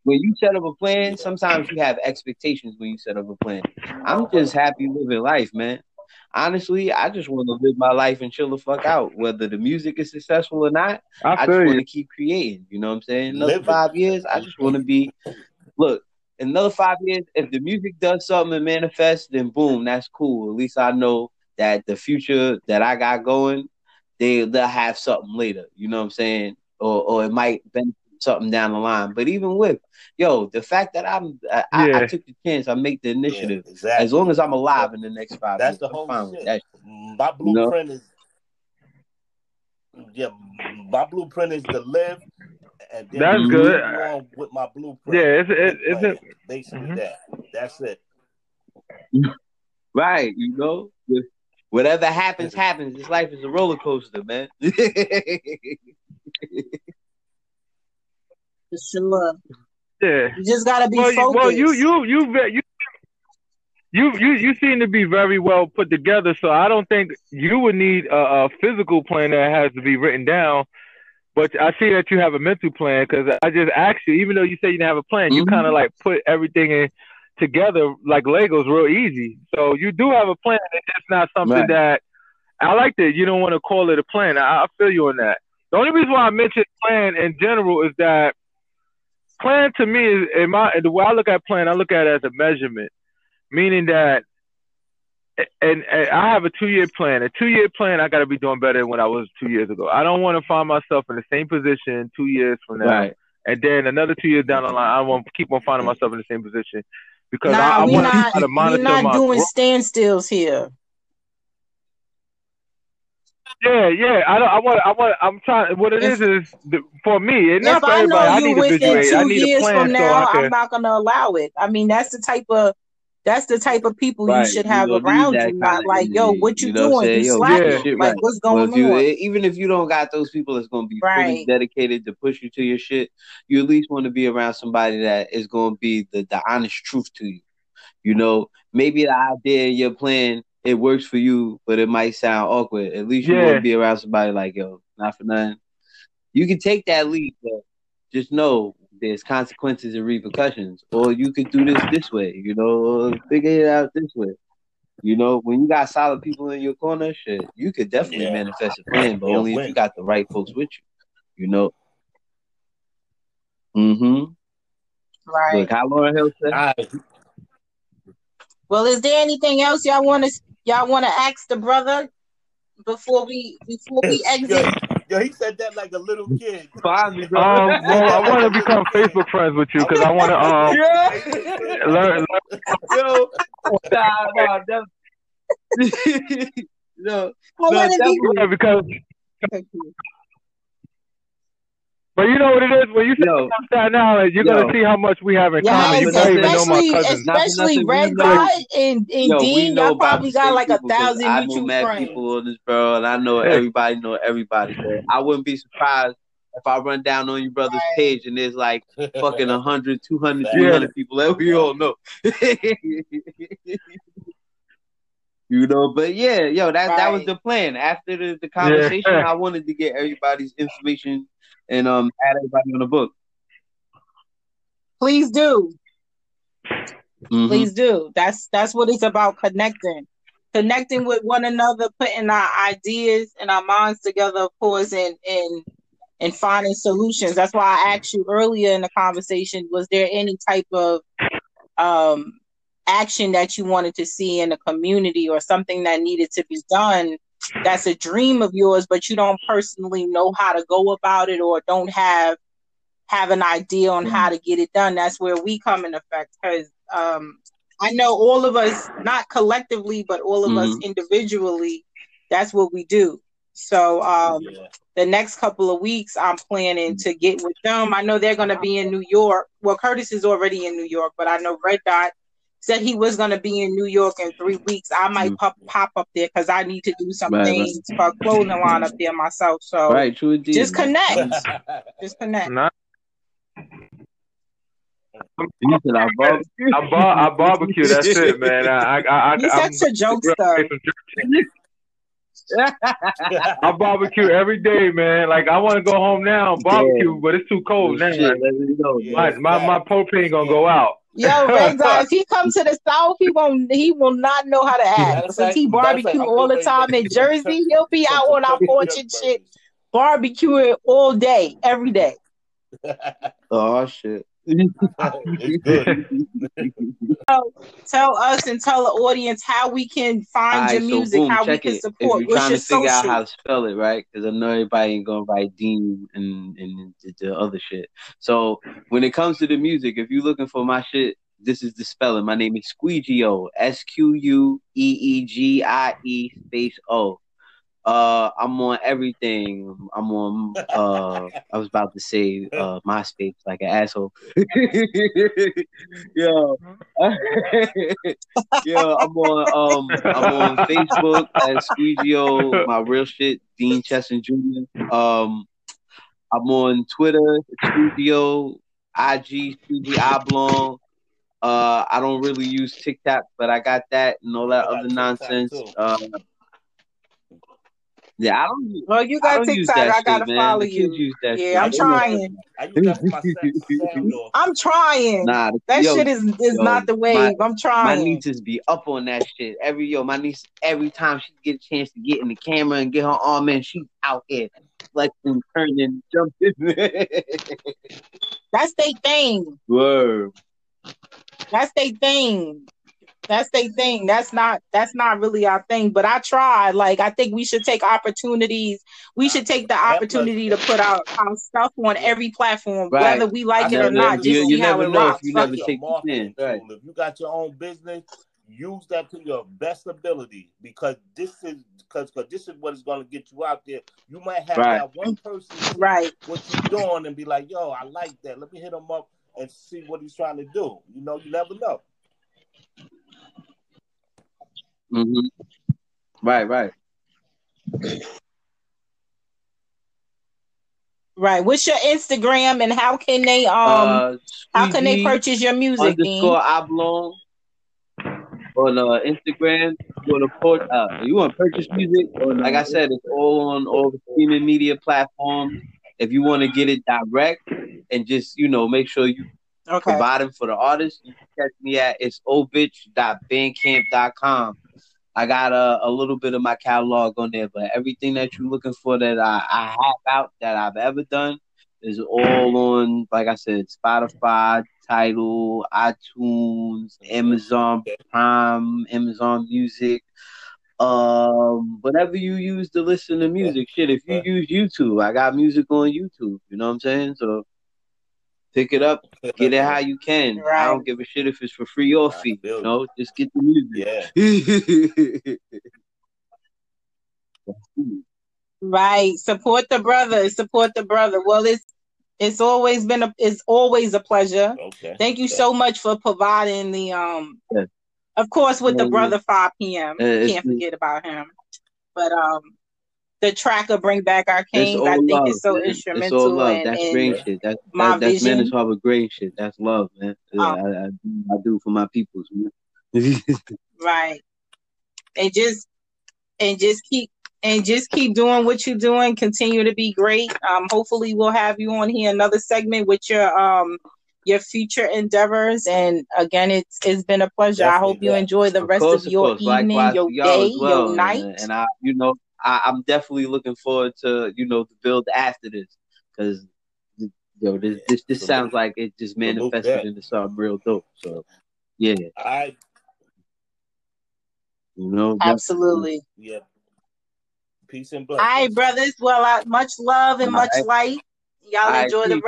when you set up a plan, sometimes you have expectations when you set up a plan. I'm just happy living life, man. Honestly, I just want to live my life and chill the fuck out. Whether the music is successful or not, I I just want to keep creating. You know what I'm saying? Another Living. five years, I just want to be. Look, another five years, if the music does something and manifests, then boom, that's cool. At least I know that the future that I got going, they they'll have something later. You know what I'm saying? Or or it might benefit something down the line. But even with yo, the fact that I'm I, I, I took the chance, I make the Yeah, initiative. exactly. As long as I'm alive in the next five That's years, the I'm whole fine with shit. that. My You know? blueprint is yeah. My blueprint is to live, and then That's good. continue with my blueprint. Yeah, it's it, it's plan. a, Basically, mhm. that. That's it. Right, you know, whatever happens, happens. This life is a roller coaster, man. For sure. yeah. You just gotta be Well, focused. well, you, you, you, you, you, you, you seem to be very well put together. So I don't think you would need a, a physical plan that has to be written down. But I see that you have a mental plan because I just asked you, even though you say you didn't have a plan, you Mhm. kind of like put everything in together like Legos, real easy. So you do have a plan. It's just not something Right. that I like that you don't want to call it a plan. I, I feel you on that. The only reason why I mentioned plan in general is that plan to me is in my the way I look at plan, I look at it as a measurement, meaning that and, and I have a two year plan. A two year plan, I got to be doing better than when I was two years ago. I don't want to find myself in the same position two years from now, right. and then another two years down the line, I want to keep on finding myself in the same position because I, Nah, I we want to not try to we monitor not my doing growth. standstills here. Yeah, yeah. I don't. I want. I want. I'm trying. What it If is is the, for me. It's if not for I know everybody. I you need to within visualize. I two need a years plan from so now, I I'm not gonna allow it. I mean, that's the type of that's the type of people you should have gonna around you. Not of like, yo, what you You know doing? saying? You slacking? Yeah. Like, right. what's going if you on? e- even if you don't got those people that's gonna be fully dedicated to push you to your shit, you at least want to be around somebody that is gonna be the, the honest truth to you. You know, maybe the idea in your plan it works for you, but it might sound awkward. At least you want Yeah. to be around somebody like, yo, not for nothing. You can take that leap, but just know there's consequences and repercussions. Or you could do this this way, you know, or figure it out this way. You know, when you got solid people in your corner, shit, you could definitely Yeah. manifest a plan, but Yeah, only if you got the right folks with you. You know. Mm-hmm. Right. Look, how Lauryn Hill said. All right. Well, is there anything else y'all want to y'all want to ask the brother before we before we exit? yo, he said that like a little kid. Find bro. Um, well, I want to become Facebook friends with you because I want to um yeah. learn. learn Yo, nah, nah, that, no, I no, want to be. because, but you know what it is when you Yo. say Staten Island, you're Yo. gonna see how much we have in Yeah, common. You but might even know especially my cousin. Especially Red know- Dot and, and Yo, we Dean. know Y'all probably got like a people 'cause thousand I know mutual mad friends. people on this borough, and I know everybody know everybody. So I wouldn't be surprised if I run down on your brother's Right. page and there's like fucking 100, 200, Yeah. people that we all know. you know, but yeah, yo, that that was the plan. After the, the conversation, Yeah. I wanted to get everybody's information and um add everybody on the book. Please do. Mhm. Please do. That's that's what it's about connecting. Connecting with one another, putting our ideas and our minds together, of course, and and and finding solutions. That's why I asked you earlier in the conversation, was there any type of um action that you wanted to see in the community or something that needed to be done that's a dream of yours, but you don't personally know how to go about it or don't have have an idea on how to get it done. That's where we come in effect because um, I know all of us, not collectively, but all of us individually, that's what we do. So um, Yeah. the next couple of weeks, I'm planning to get with them. I know they're going to be in New York. Well, Curtis is already in New York, but I know Red Dot said he was going to be in New York in three weeks. I might Mhm. pop pop up there because I need to do some Right, right. things for a clothing line up there myself. So Right, true indeed. just connect, just connect. Not, You said I barbecue. I, bar- I barbecue. That's it, man. I, I, I, You're I'm such a jokester. I barbecue every day, man. Like I want to go home now and barbecue, but it's too cold now. Shit, let me know. Yeah. My, my my propane gonna go out. Yo, Red Dot, if he comes to the South, he won't. He will not know how to act. of Since fact- he matter barbecue I'm all the time in Jersey, he'll be out on our turkey porch and shit, barbecuing all day, every day. Oh shit. It's good. Tell us and tell the audience how we can find Alright, your so music, boom, how we can it. support. If you're What's trying your to figure out how to spell it, right? Because I know everybody ain't gonna write Dean and and the, the other shit. So when it comes to the music, if you're looking for my shit, this is the spelling. My name is Squeegee-O. S Q U E E G I E space O. Uh, I'm on everything. I'm on. Uh, I was about to say uh MySpace like an asshole. Yo, yo, I'm on. Um, I'm on Facebook as Squeegee-O. My real shit, Dean Chesson Jr. Um, I'm on Twitter, Squeegee-O. IG, Squeegee Oblong. Uh, I don't really use TikTok, but I got that and all that I other nonsense. Uh, yeah, I don't. use- Well, you got don't use TikTok. that I gotta shit, man. follow you. Yeah, shit. I'm trying. I use that for my sa- sound off. I'm trying. Nah, That yo, shit is is yo, not the wave. I'm trying. My trying. nieces be up on that shit. Every yo, my niece, every time she get a chance to get in the camera and get her arm in, she's out here flexing, turning, jumping. That's their thing. Word. That's their thing. That's their thing. That's not that's not really our thing. But I try. Like I think we should take opportunities. We should take the opportunity to put our, our stuff on every platform, Right. whether we like I it or never- not. you- Just you see how never it know if rocks. you never take the marketing right. If you got your own business, use that to your best ability because this is because this is what is going to get you out there. You might have Right. that one person Right. what you're doing and be like, "Yo, I like that. Let me hit him up and see what he's trying to do." You know, you never know. Hmm Right, right. Right. What's your Instagram and how can they um uh, how can they purchase your music, Dean? underscore oblong on uh, Instagram. You want to port, uh, you want to purchase music? Like I said, it's all on all the streaming media platforms. If you want to get it direct and just you know make sure you Okay. providing for the artist, you can catch me at it's ovich.bandcamp.com. I got a, a little bit of my catalog on there, but everything that you're looking for that I, I have out that I've ever done is all on, like I said, Spotify, Tidal, iTunes, Amazon Prime, Amazon Music, um, whatever you use to listen to music. Shit, if you use YouTube, I got music on YouTube. You know what I'm saying? So pick it up, get it how you can. I don't give a shit if it's for free or I fee. feel You know, just get the music. Yeah. Right. Support the brother. Support the brother. Well, it's it's always been a it's always a pleasure. Okay. Thank you so much for providing the um Yeah. of course with the Yeah, yeah. brother 5 p.m. Uh, Can't forget about him. But um the track of bring back our kings. I think love. it's so man. It's all instrumental love. and, That's great shit. That's my that, that's vision. Manitoba great shit. That's love, man. Yeah, Um, I, I, do- I do for my peoples, man. right. And just and just keep and just keep doing what you're doing. Continue to be great. Um, hopefully we'll have you on here another segment with your um your future endeavors. And again, it's it's been a pleasure. I hope Definitely, you yeah. enjoy the Of rest course, of of your course. evening, Likewise your day, well. your night. And, and I, you know, I, I'm definitely looking forward to, you know, to build after this because, yo, this Yeah. this, this Salute. sounds like it just manifested that. into something real dope. So, yeah, I you know. Absolutely. Yeah. Peace and All right, blessings. brothers. Well, I, much love and All much right. light. Y'all All right, enjoy the peace.